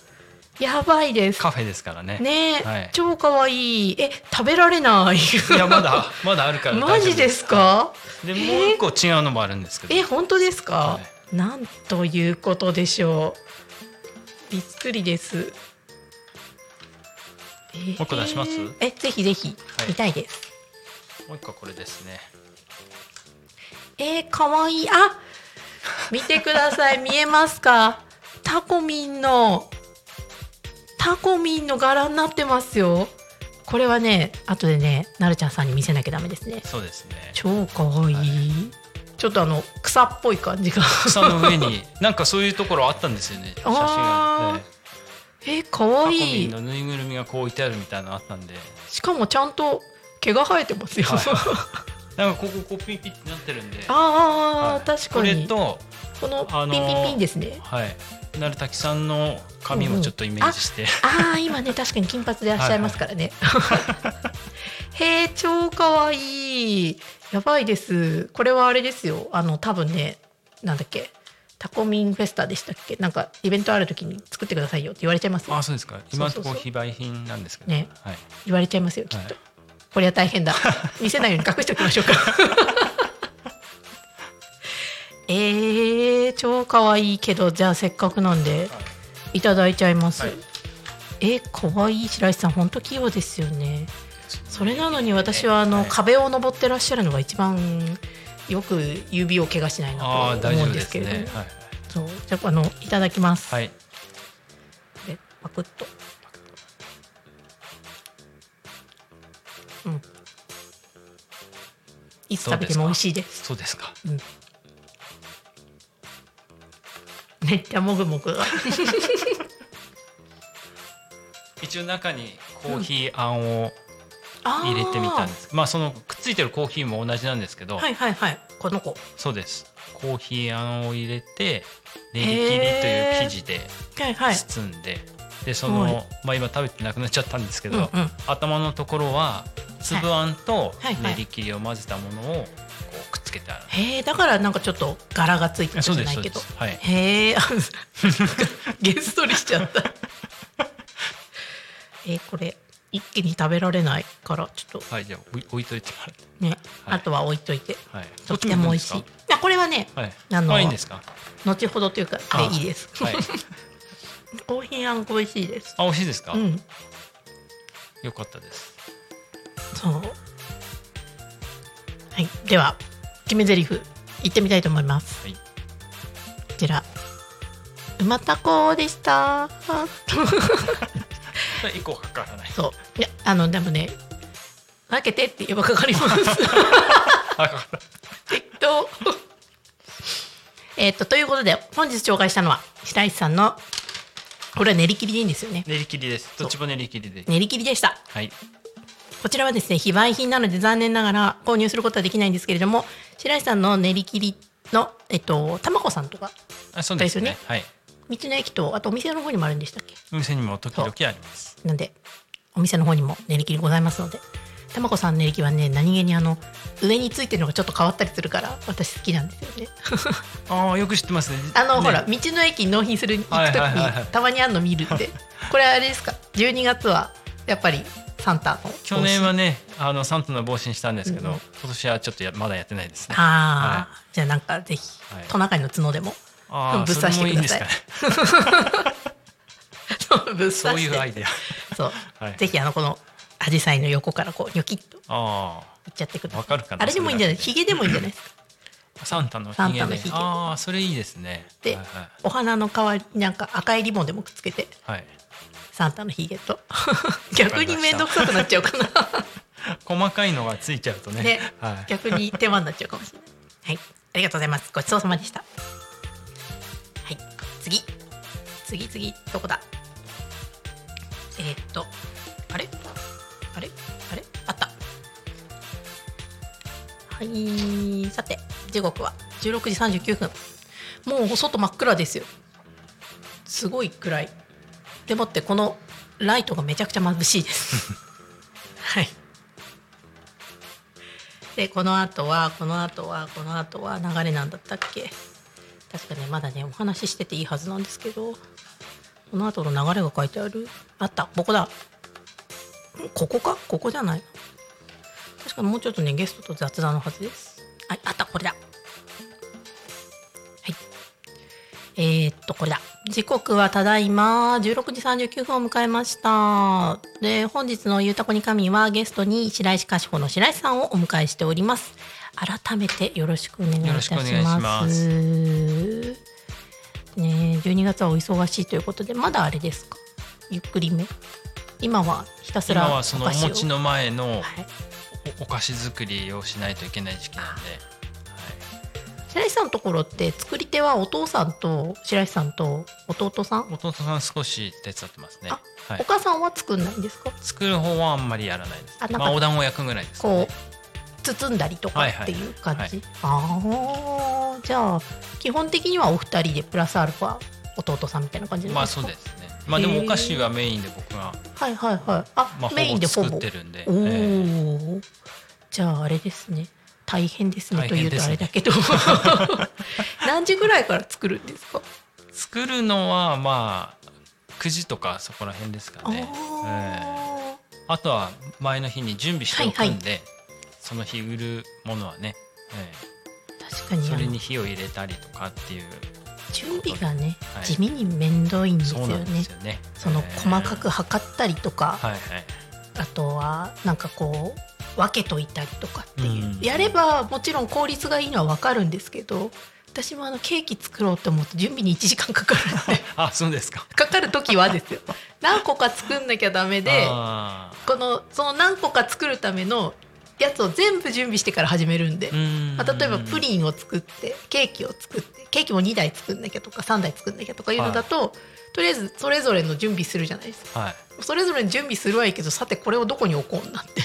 やばいです。カフェですからね。ねえ、はい。超可愛い。え食べられない。いやまだまだあるからマジですか？でもう一個違うのもあるんですけど。え本当ですか、はなんということでしょう。びっくりです。えーもう一個出します？えぜひぜひ。はい。見たいです、もう一個これですね。えー、かわいい。あ見てください。見えますか？タコミンのタコミンの柄になってますよ。これはね後でねなるちゃんさんに見せなきゃダメですね。そうですね。超かわいい、ちょっとあの草っぽい感じが。草の上になんかそういうところあったんですよね。写真が、あーはいえー、かわいいンのぬいぐるみがこう置いてあるみたいなのあったんで。しかもちゃんと毛が生えてますよ、はい。なんかこここうピンピンってなってるんで。ああ、はい。確かこれにとこのあのーピンピンピンですね、はい。なるたきさんの髪もちょっとイメージして、ああ今ね確かに金髪でいらっしゃいますからね、へえ超かわいい。やばいです。これはあれですよ。あの多分ねなんだっけタコミンフェスタでしたっけ？なんかイベントある時に作ってくださいよって言われちゃいますよ。あそうですか。今のところ非売品なんですけど。ね。はい、言われちゃいますよきっと、はい。これは大変だ。見せないように隠しておきましょうか。えー、超かわいいけどじゃあせっかくなんでい。ただいちゃいます、はい。えかわいい白石さん本当器用ですよねそれなのに私はあの、はい壁を登ってらっしゃるのが一番よく指を怪我しないあなと思うんですけれども、すね。はい、そう。じゃああのいただきます、はい、でパクッと。うん。いつ食べても美味しいです。そうですか。めっちゃもぐもぐ。が 一応中にコーヒーあんを入れてみたんです。まあそのくっついてるコーヒーも同じなんですけど、はいはいはい。この子。そうです。コーヒーあんを入れて練り切りという生地ではいはい。包んで、でその、はい。まあ今食べてなくなっちゃったんですけど、うんうん。頭のところは粒あんとはい。はい練り切りを混ぜたものをこうくっつけてある、へえだからなんかちょっと柄がついてるじそうですそうゃないけどはい。へえ ゲストりしちゃった。えーこれ一気に食べられないからちょっと。はいじゃあ置い置いといてもらって。ね、はい。あとは置いといて。はい。とっても美味しい。いやこれはねはい。あのあいいんですか？後ほどというかあでいいです。はい。コーヒーあんこ美味しいです。あ美味しいですか、うん。よかったです。そう。はい。では決め台詞言ってみたいと思います、はい。こちら馬たこでした 一個かからない。そう。いやあのでもね分けてって言えばかかります。あかか適当えっとということで本日紹介したのは白石さんのこれは練り切りでいいんですよね。練り切りです。どっちも練り切りで、練り切りでした。はい。こちらはですね非売品なので残念ながら購入することはできないんですけれども白石さんの練り切りのえっと玉子さんとかあそうですね。ですよはい。道の駅とあとお店の方にもあるんでしたっけ？お店にも時々ありますなんでお店の方にも練り切りございますので玉子さんの練り切りはね何気にあの上についてるのがちょっと変わったりするから私好きなんですよね。ああよく知ってますね。あの、ね。ほら道の駅に納品する行く時はいはいはい。はいにたまにあんの見るって。これあれですか？12月はやっぱりサンタの去年はねあのサンタの帽子にしたんですけど、うん今年はちょっとやまだやってないですね。ああ、じゃあなんかぜひ、はい。トナカイの角でもぶっ刺してくださいそういうアイデア。そう、はい。ぜひあのこのアジサイの横からこうニョキッといあ。っちゃってください。わかるかなあれでもいいんじゃない？ヒゲでもいいんじゃない？ですかあサンタのサンひげでタのひげああそれいいですね。で、はいはい。お花の代わりになんか赤いリボンでもくっつけてはい。サンタのヒゲと。逆に面倒くさくなっちゃうかな。細かいのがついちゃうとね。ね。はい、逆に手間になっちゃうかもしれない。はい、ありがとうございます。ごちそうさまでした。はい、次、次次。どこだ？えー、っと、あれ、あれ、あれ、あった。はい、さて、時刻は16時39分。もう外真っ暗ですよ。すごい暗い。でもってこのライトがめちゃくちゃ眩しいです。はい。でこの後はこの後はこの後は流れなんだったっけ？確かねまだねお話ししてていいはずなんですけどこの後の流れが書いてある。あった。ここだ。ここか？ここじゃない。確かもうちょっとねゲストと雑談のはずです。はいあった。これだ。はい。えー、っとこれだ。時刻はただいま。16時39分を迎えました。で本日の「ゆうたこに神」はゲストに白石かしほの白石さんをお迎えしております。改めてよろしくお願いいたします。よろしくお願いしますね12月はお忙しいということでまだあれですか？ゆっくりめ？今はひたすら今はそのお餅の前のはい。おお菓子作りをしないといけない時期なんで、白石さんのところって作り手はお父さんと白石さんと弟さん、弟さん少し手伝ってますね。あはい。お母さんは作んないんですか？作る方はあんまりやらないですあなんかまあお団子焼くぐらいですかね。こう包んだりとかっていう感じ、はい。はいああじゃあ基本的にはお二人でプラスアルファ弟さんみたいな感じですか？そうですね。まあでもお菓子はメインで僕が、はいはいはい。あ、まあ、メインでほぼ。作ってるんで、おお、ええ。じゃああれですね。大変ですねというとあれだけど。何時ぐらいから作るんですか？作るのはまあ9時とかそこら辺ですかね、あええ。あとは前の日に準備しておくんで、その日売るものはね、えー確かにえそれに火を入れたりとかっていう。準備がね、はい。地味に面倒いんですよね。すよね。そのええ。細かく測ったりとか、はいはい。あとはなんかこう分けといたりとかっていう、うん。やればもちろん効率がいいのは分かるんですけど私もあのケーキ作ろうと思って準備に1時間かかるんで。あそうですか。かかる時はですよ。何個か作んなきゃダメであこのその何個か作るためのやつを全部準備してから始めるんで、ーまあ、例えばプンリンを作ってケーキを作ってケーキも2台作んなきゃとか3台作んなきゃとかいうのだと、とりあえずそれぞれの準備するじゃないですか。はい。それぞれに準備するはいいけどさてこれをどこに置こうなって。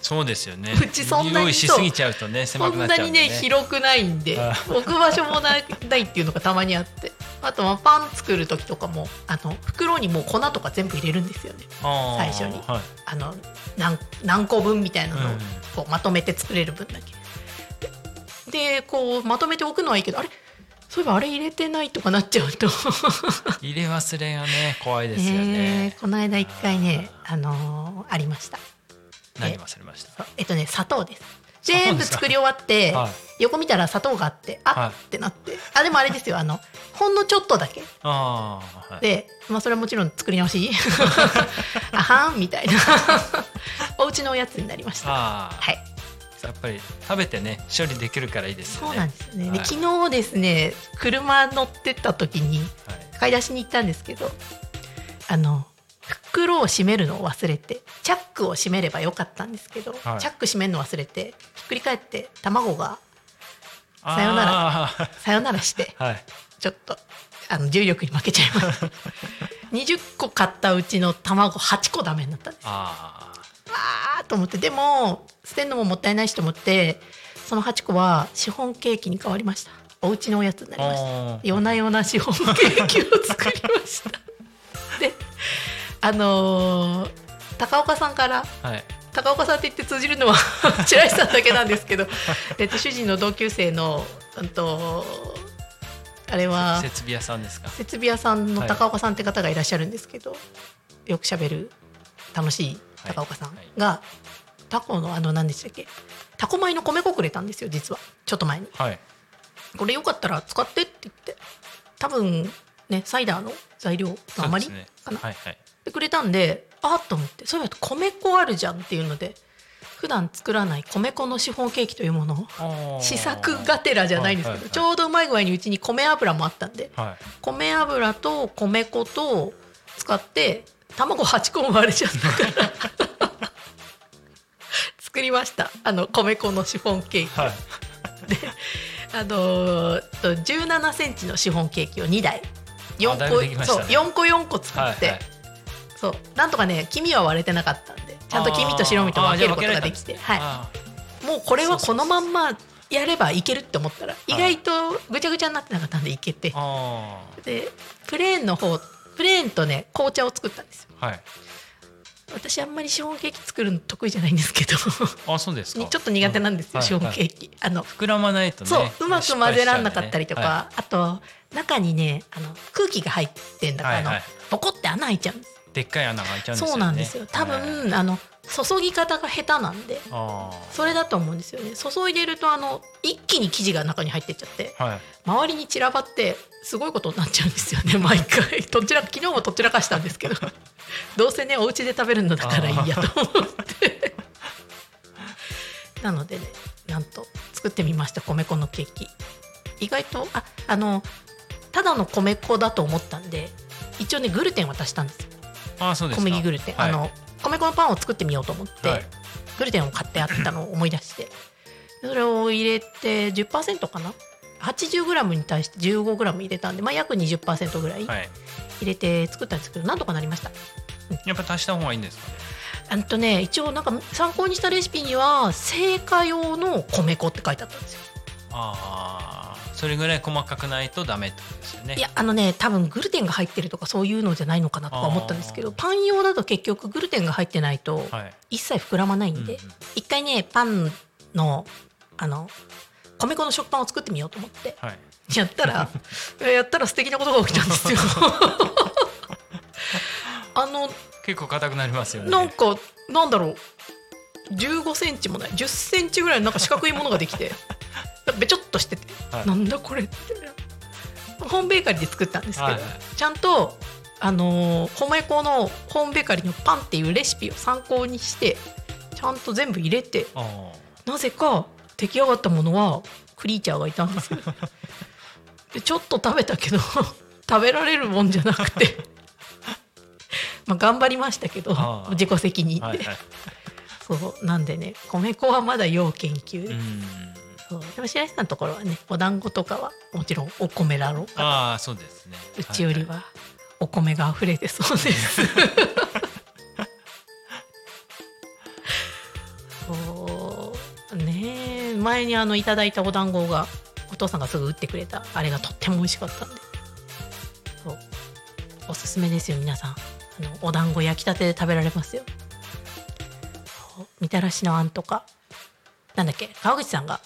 そうですよね。うちそんなに用意しすぎちゃうとね 狭くなそんなにっちゃうんでね。ね広くないんであ置く場所もないないっていうのがたまにあってあとはパン作る時とかもあの袋にもう粉とか全部入れるんですよね。最初に。はい。あの何何個分みたいなのをうん。こうまとめて作れる分だけ。ででこうまとめておくのはいいけどあれ？そういえばあれ入れてないとかなっちゃうと。入れ忘れがね怖いですよね。この間一回ねあのーありました。何忘れました？えっとね砂糖です全部作り終わって、はい。横見たら砂糖があってあ、はい。ってなって。あでもあれですよあのほんのちょっとだけ。ああ、はい、で、まあ、それはもちろん作り直し。あはんみたいな。お家のおやつになりました。ああ、はい。やっぱり食べてね処理できるからいいですよね。そうなんですよね、ではい。昨日ですね車乗ってた時にはい。買い出しに行ったんですけどあの袋を閉めるのを忘れてチャックを閉めればよかったんですけど、はい。チャック閉めるの忘れてひっくり返って卵がさよならさよならして はい。ちょっとあの重力に負けちゃいました20個買ったうちの卵8個ダメになったんです。ああーと思ってでも捨てるのももったいないしと思ってその8個はシフォンケーキに変わりました。お家のおやつになりました。夜な夜なシフォンケーキを作りました。であのー高岡さんからはい。高岡さんって言って通じるのは 白石さんだけなんですけど、えっと、主人の同級生の、うんと、あれは設備屋さんですか？設備屋さんの高岡さんって方がいらっしゃるんですけど、よくしゃべる楽しい高岡さんが、タコのあの何でしたっけ？タコ米の米粉くれたんですよ実は。ちょっと前に。はい。これよかったら使ってって言って。多分ねサイダーの材料の余りそうですね。かなはいはいでくれたんであっと思って。そういえば米粉あるじゃんっていうので普段作らない米粉のシフォンケーキというものを試作がてらじゃないんですけど、はいはいはい。ちょうどうまい具合にうちに米油もあったんではい。米油と米粉と使って卵8個も割れちゃったから。作りました。あの米粉のシフォンケーキ、はい。あのーと17センチのシフォンケーキを2台。4だい個、そう4個4個作って、はいはいそう。なんとかね黄身は割れてなかったんでちゃんと黄身と白身と分けることができてはい。あもうこれはこのまんまやればいけるって思ったら意外とぐちゃぐちゃになってなかったんでいけて。でプレーンの方プレーンとね紅茶を作ったんですよ。ーはい。私あんまりシフォンケーキ作るの得意じゃないんですけど。あそうですか。ちょっと苦手なんですよ、はい。シフォンケーキ、あの膨らまないとね。そううまく混ぜらんなかったりとか、失敗しあと中にねあの空気が入ってんだから、はいはい。あのボコって穴開いちゃうんですでっかい穴が開いちゃうんですよね。そうなんですよ。多分、はいあの注ぎ方が下手なんであそれだと思うんですよね。注いでるとあの一気に生地が中に入ってっちゃってあはい。周りに散らばってすごいことになっちゃうんですよね 毎回。どちら昨日もどちらかしたんですけど どうせねお家で食べるのだからいいやと思って。なのでねなんと作ってみました米粉のケーキ。意外とああのただの米粉だと思ったんで一応ねグルテン渡したんですよ小麦グルテン、はい。あの米粉のパンを作ってみようと思って、はい。グルテンを買ってあったのを思い出してそれを入れて10%かな？80g に対して 15g 入れたんで、まあ、約20%ぐらいはい。入れて作ったんですけどなんとかなりました。やっぱ足した方がいいんですかね？あとね一応なんか参考にしたレシピには製菓用の米粉って書いてあったんですよ。ああそれぐらい細かくないとダメってことですよね。いやあのね多分グルテンが入ってるとかそういうのじゃないのかなとか思ったんですけどパン用だと結局グルテンが入ってないとはい。一切膨らまないんで、うんうん。一回ねパンのあの米粉の食パンを作ってみようと思って。はい。やったら やったら素敵なことが起きたんですよ。あの結構硬くなりますよね。なんかなんだろう。15センチもない。10センチぐらいのなんか四角いものができてべちょっとしてて、はい。なんだこれってホームベーカリーで作ったんですけど、はいはい。ちゃんとあのー米粉のホームベーカリーのパンっていうレシピを参考にしてちゃんと全部入れてあなぜか出来上がったものはクリーチャーがいたんですよ。でちょっと食べたけど 食べられるもんじゃなくて まあ頑張りましたけど自己責任で、はいはいそうなんでね米粉はまだ要研究。で,、うんそう。でも白石さんのところはねお団子とかはもちろんお米だろうから。ああそうですね。うちよりはお米が溢れてそうです。そう。ねえ前にあのいただいたお団子がお父さんがすぐ打ってくれた。あれがとっても美味しかったんで。そう。おすすめですよ皆さん。あのお団子焼きたてで食べられますよ。みたらしのあんとか。なんだっけ川口さんが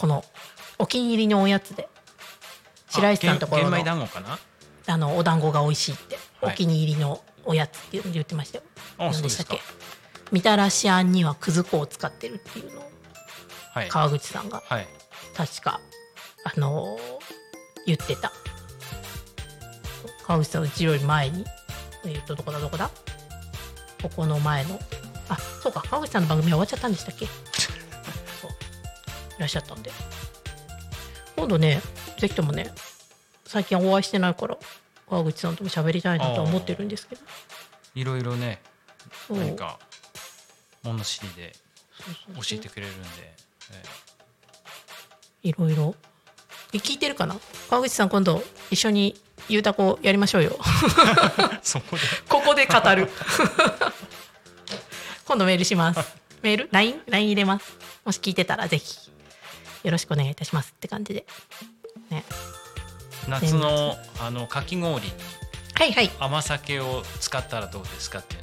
このお気に入りのおやつで。白石さんのところの。あ玄玄米団子かな？あのお団子が美味しいって、はい。お気に入りのおやつって言ってましたよ。あ何でしたっけ？みたらしあんにはくず粉を使ってるっていうのをはい。川口さんがはい。確かあのー言ってた。川口さんうちより前にえっ、とどこだどこだ？ここの前の。あそうか川口さんの番組は終わっちゃったんでしたっけ？らっしゃったんで。今度ねぜひともね最近お会いしてないから川口さんとも喋りたいなとは思ってるんですけど。いろいろね何か物知りで教えてくれるんで、えいろいろ。え聞いてるかな？川口さん今度一緒にゆうたこやりましょうよ。え そこで？ここで語る。今度メールします。メール？LINE? LINE 入れます。もし聞いてたらぜひよろしくお願いいたしますって感じで。ね。夏のあのかき氷。にはいはい。甘酒を使ったらどうですかっていう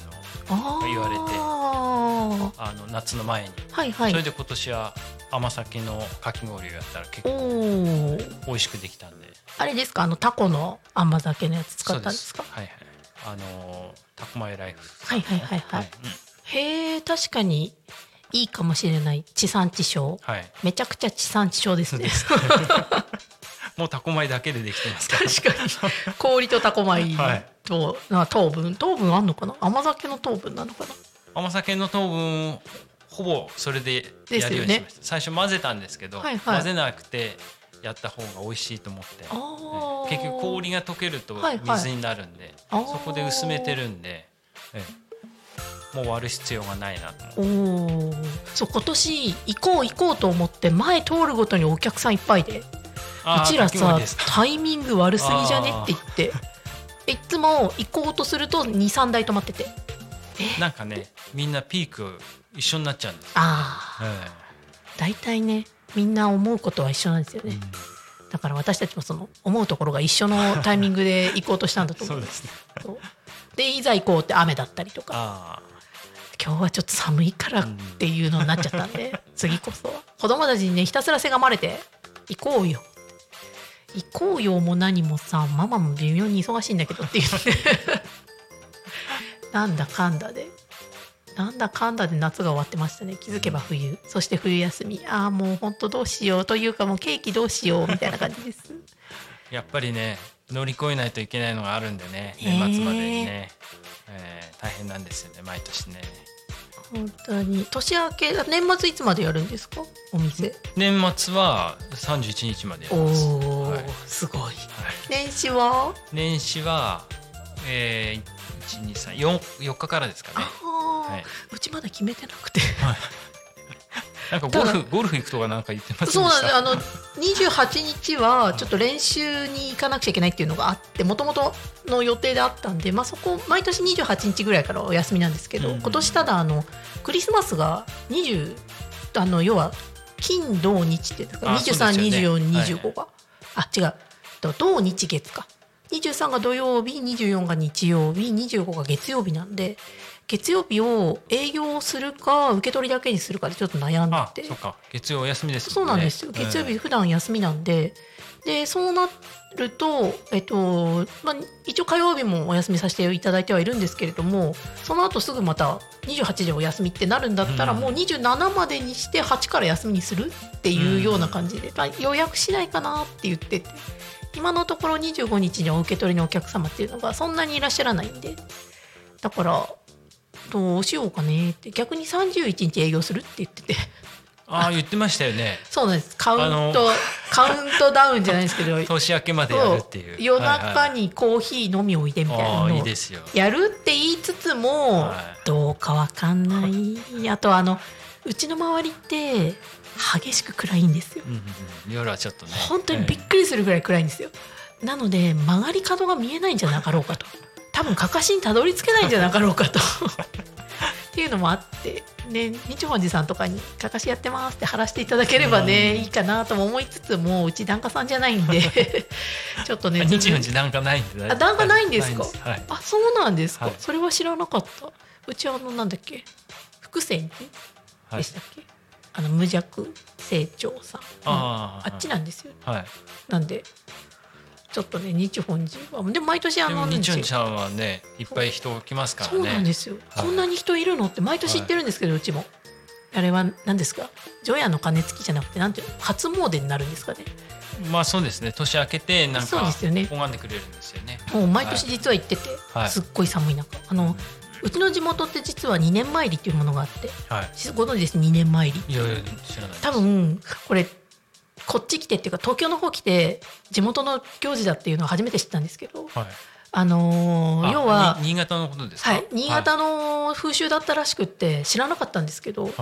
のを言われて。はあの夏の前に、いはい。それで今年は甘酒のかき氷をやったら結お構お美味しくできたんで。あれですか？あのタコの甘酒のやつ使ったんですか？はいはい。あのタコマイライフ。はいはいはいはい。うん。へえ確かにいいかもしれない地産地消。はい。めちゃくちゃ地産地消ですね。もうタコ米だけでできてます確かに。氷とタコ米 はい。と、な糖分。糖分あんのかな？甘酒の糖分なのかな？甘酒の糖分ほぼそれでやるようにしました、最初混ぜたんですけど、はいはい。混ぜなくてやった方が美味しいと思って。あー。結局氷が溶けるとはいはい。水になるんで、あー。そこで薄めてるんで、ええもう割る必要がないなおー。そう今年行こう行こうと思って前通るごとにお客さんいっぱいで。うちらさタイミング悪すぎじゃね？って言って。いつも行こうとすると23台止まってて。なんかねみんなピーク一緒になっちゃうんです、ああえ大体ねみんな思うことは一緒なんですよね、だから私たちもその思うところが一緒の タイミングで行こうとしたんだと思う。えそうですね。でいざ行こうって雨だったりとか。あ今日はちょっと寒いからっていうのになっちゃったんで次こそは。子供たちにねひたすらせがまれて行こうよ。行こうよも何もさママも微妙に忙しいんだけどって言ってなんだかんだで。なんだかんだで夏が終わってましたね。気づけば冬。そして冬休み。ああもうほんとどうしよう。というかもうケーキどうしようみたいな感じです。あやっぱりね乗り越えないといけないのがあるんでね年末までにね、ええ大変なんですよね毎年ね。本当に。年明け年末いつまでやるんですか？お店。年末は31日までやりおます、お、はい。すごい。はい。年始は？年始は、えー、123 4日からですかね。はい。うちまだ決めてなくてなんかゴルフゴルフ行くとかなんか言ってました？そうなんです。あの28日はちょっと練習に行かなくちゃいけないっていうのがあってもともとの予定であったんで、まあ、そこ毎年28日ぐらいからお休みなんですけど、うん。今年ただあのクリスマスが20あの要は金土日っていうんですかあそうですよね。232425が、あ違う。と土日月か。23が土曜日24が日曜日25が月曜日なんで月曜日を営業するか受け取りだけにするかでちょっと悩んでて。あそっか。月曜お休みですそうなんですよ。月曜日え普段休みなんで、でそうなるとえっとまあ一応火曜日もお休みさせていただいてはいるんですけれども、その後すぐまた28でお休みってなるんだったら、うん。もう27までにして8から休みにするっていうような感じで、まあ予約しないかなって言ってて。今のところ25日にお受け取りのお客様っていうのがそんなにいらっしゃらないんで。だからどうしようかねって逆に31日営業するって言ってて。ああ言ってましたよね。そうです。カウントカウントダウンじゃないですけど。年明けまでやるっていう。夜中にコーヒー飲みおいでみたいなの。をいいですよ。やるって言いつつもはい。どうかわかんない。あとあのうちの周りって激しく暗いんですよ。うんうんうん。夜はちょっとね。本当にびっくりするぐらい暗いんですよ。なので曲がり角が見えないんじゃなかろうかと多分かかしにたどり着けないんじゃなかろうかと。っていうのもあってね日本寺さんとかに「かかしやってます」って貼らせていただければね、いいかなとも思いつつもうち檀家さんじゃないんで。ちょっとねえ日本時なんかないんで。あ檀家ないんですか？はい。あそうなんですか、はい。それは知らなかった。うちはあのなんだっけ？福泉寺でしたっけ、あの無弱清張さん。あー。あっちなんですよはい。なんでちょっとね日本人は。でも毎年あでのも日本日さんはねいっぱい人来ますからね。そうなんですよ、はい。こんなに人いるのって毎年言ってるんですけど、うちも。あれは何ですか？除夜の鐘つきじゃなくてなんていうの？初詣になるんですかね。まあそうですね。年明けてなんそうかですよね。拝んでくれるんですよね。もう毎年実は行ってて、はい。すっごい寒い中。あのうちの地元って実は2年参りっていうものがあって。はい。ご存知です？2年参りいやいや知らない多分これこっち来てっていうか東京の方来て地元の行事だっていうのは初めて知ったんですけどはい。あのーあ要はに新潟のことですか？はい、新潟の風習だったらしくって知らなかったんですけど、はい。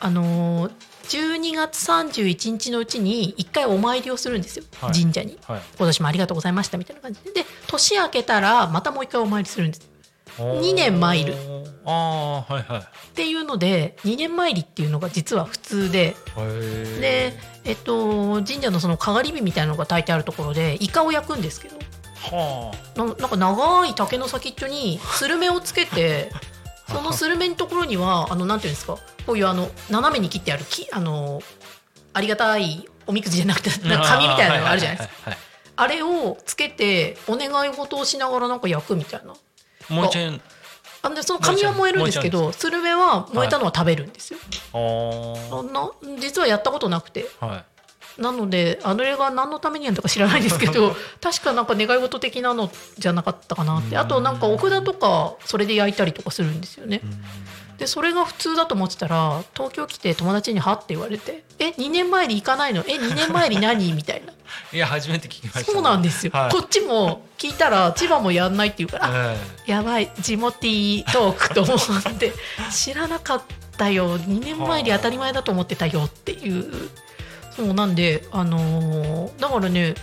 あのー12月31日のうちに1回お参りをするんですよ、はい。神社に。はい。今年もありがとうございましたみたいな感じで。で年明けたらまたもう1回お参りするんです二年参るああはいはい。っていうので2年参りっていうのが実は普通で。へで、えっと、神社のそのかがり火みたいなのが炊いてあるところでイカを焼くんですけど。はななんか長い竹の先っちょにスルメをつけて そのスルメのところにはあのなんていうんですか？こういうあの斜めに切ってあるきあのありがたいおみくじじゃなくてあなんか紙みたいなのがあるじゃないですか。あれをつけてお願い事をしながらなんか焼くみたいなもうちょいあでその紙は燃えるんですけどスルメは燃えたのは食べるんですよ、あー。そんな実はやったことなくて。はい。なのであれが何のためにやるのか知らないんですけど 確かなんか願い事的なのじゃなかったかなって。あとなんかお札とかそれで焼いたりとかするんですよね。でそれが普通だと思ってたら東京来て友達に「は?」って言われて「え2年前に行かないの？え2年前に何?」みたいな。いや初めて聞きました、そうなんですよ、はいこっちも聞いたら千葉もやんないって言うから、やばい地元トークと思って 知らなかったよ2年前に当たり前だと思ってたよっていうそうなんであのーだからね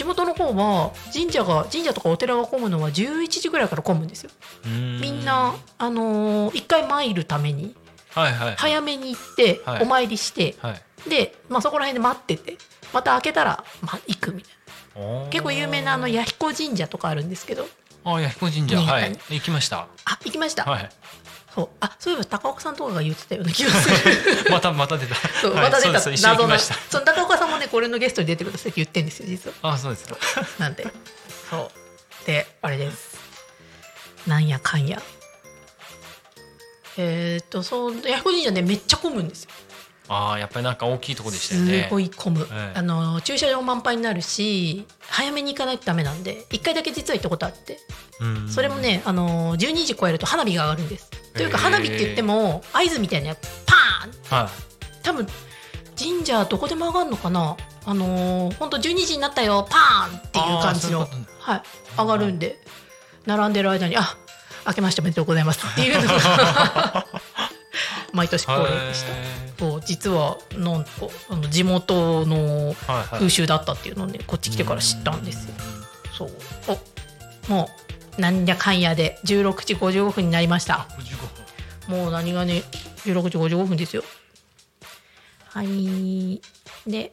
地元の方は神社が神社とかお寺が混むのは11時ぐらいから混むんですよ。みんなあのー一回参るためにはいはい早めに行ってはい。お参りして、はい。で、まあ、そこら辺で待っててまた開けたら、まあ、行くみたいな。結構有名なあの弥彦神社とかあるんですけど。あ弥彦神社。はい。行きました。あ行きました、はいそう。あそういえば高岡さんとかが言ってたような気がする。またまた出た。そう、はいまた出た。謎の。その高岡さんもねこれのゲストに出てくださいって言ってんですよ実は。あそうですか。なんで。そう。であれですなんやかんや。えーっとそう弥彦神社ねめっちゃ混むんですよ。ああやっぱりなんか大きいとこでしたよすねごい混む、ええ。あの駐車場満杯になるし早めに行かないとダメなんで一回だけ実は行ったことあって。うん。それもねあの12時超えると花火が上がるんですというか花火って言っても合図みたいなやつパーンは多分神社どこでも上がるのかな。あのー、ほんと12時になったよパーンっていう感じの。はい。上がるんで並んでる間にあ明けましておめでとうございますっていうのが 毎年い恒例でした。へそう実はなんかあの地元の風習だったっていうのをねこっち来てから知ったんですよ。そう。おもうなんやかんやで。16時55分になりました。55分。もう何がね16時55分ですよ。はい。で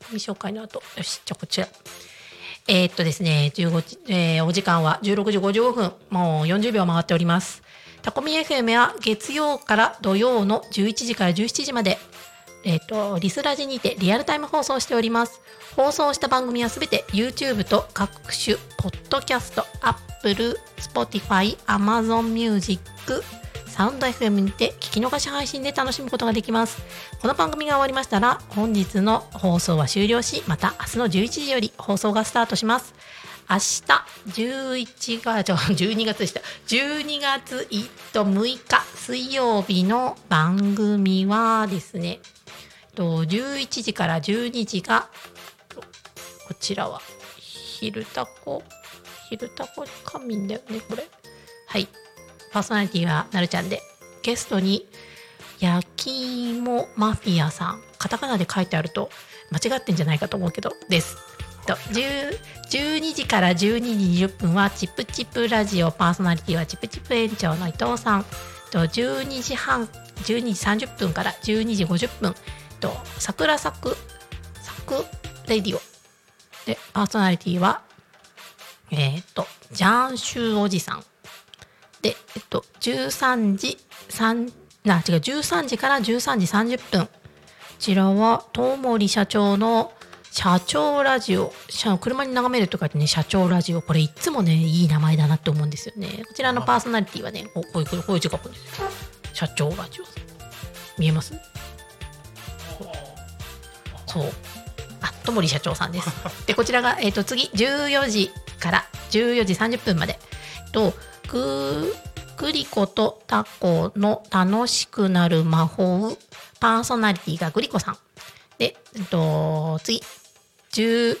番組紹介の後。よしじゃあこちら。えーっとですね15時、えーお時間は16時55分。もう40秒回っております。タコミ FM は月曜から土曜の11時から17時までえーっとリスラジにてリアルタイム放送しております放送した番組はすべて YouTube と各種ポッドキャスト Apple、Spotify、Amazon Music サウンド FM にて聞き逃し配信で楽しむことができます。この番組が終わりましたら、本日の放送は終了し、また明日の11時より放送がスタートします。明日11月、じゃあ12月でした。12月6日水曜日の番組はですね、と11時から12時が、こちらは、昼タコ、昼タコ仮眠だよね、これ。はい。パーソナリティはなるちゃんで、ゲストに焼き芋マフィアさん、カタカナで書いてあると間違ってんじゃないかと思うけど、です。と10 12時から12時20分はチップチップラジオ。パーソナリティはチップチップ園長の伊藤さん。と12時半12時30分から12時50分。と桜咲く咲くレディオ。でパーソナリティはえっ、とジャンシューおじさん。で、えっと、13時3な違う13時から13時30分。こちらは東森社長の社長ラジオ。社車に眺めるとかってね社長ラジオ。これいつもねいい名前だなって思うんですよね。こちらのパーソナリティはねこうこういうこういう字書くんですよ。社長ラジオ。見えます？そう。あともり社長さんです。でこちらが、えー、と次14時から14時30分まで。とググリコとタコの楽しくなる魔法パーソナリティがグリコさん。で、えっと、次10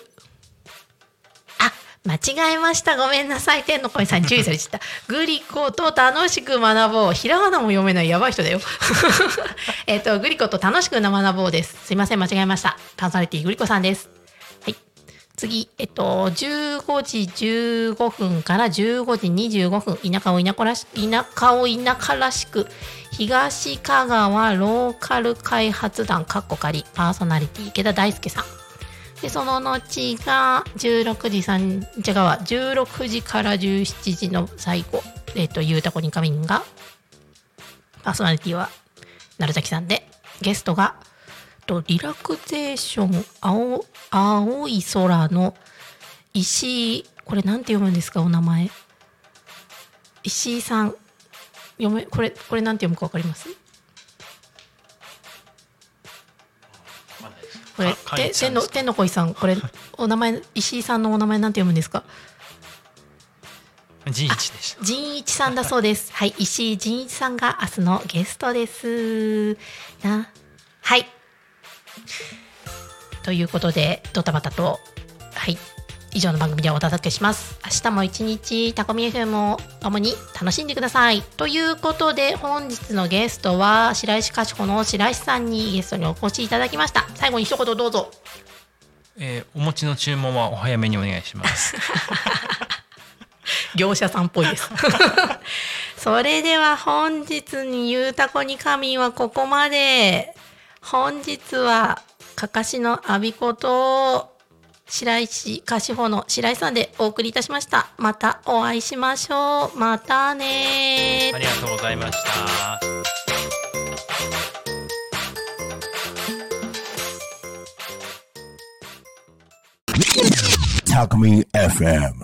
間違えました。ごめんなさい。天の声さんに注意されちゃった。グリコと楽しく学ぼう。ひらがなも読めないやばい人だよ。えっとグリコと楽しく学ぼうです。すいません間違えました。パーソナリティグリコさんです。はい。次、えっと、15時15分から15時25分、田舎を田舎らし田舎を田舎らしく、東香川ローカル開発団かっこ仮。パーソナリティ池田大輔さん。で、その後が16時3、違うわ、16時から17時の最後、えっと、ゆうたこにかみんが、パーソナリティは、鳴崎さんで、ゲストが、とリラクゼーション青青い空の石井これなんて読むんですかお名前。石井さん。読めこれこれなんて読むかわかります？ここれかて天の天の恋さんこれ お名前石井さんのお名前なんて読むんですか？陣一でした仁一さんだそうです。はい、石井仁一さんが明日のゲストです。な、はい。ということで、ドタバタと、はい、以上の番組でお届けします。明日も一日、タコミ FM を共に楽しんでください。ということで、本日のゲストは、白石かしこの白石さんにゲストにお越しいただきました。最後に一言どうぞ。えーお餅の注文はお早めにお願いします 業者さんっぽいです。それでは本日にゆうたこに神はここまで。本日はかかしのあびこと白石かしほの白石さんでお送りいたしました。またお会いしましょう。またねありがとうございました。Talk Me FM.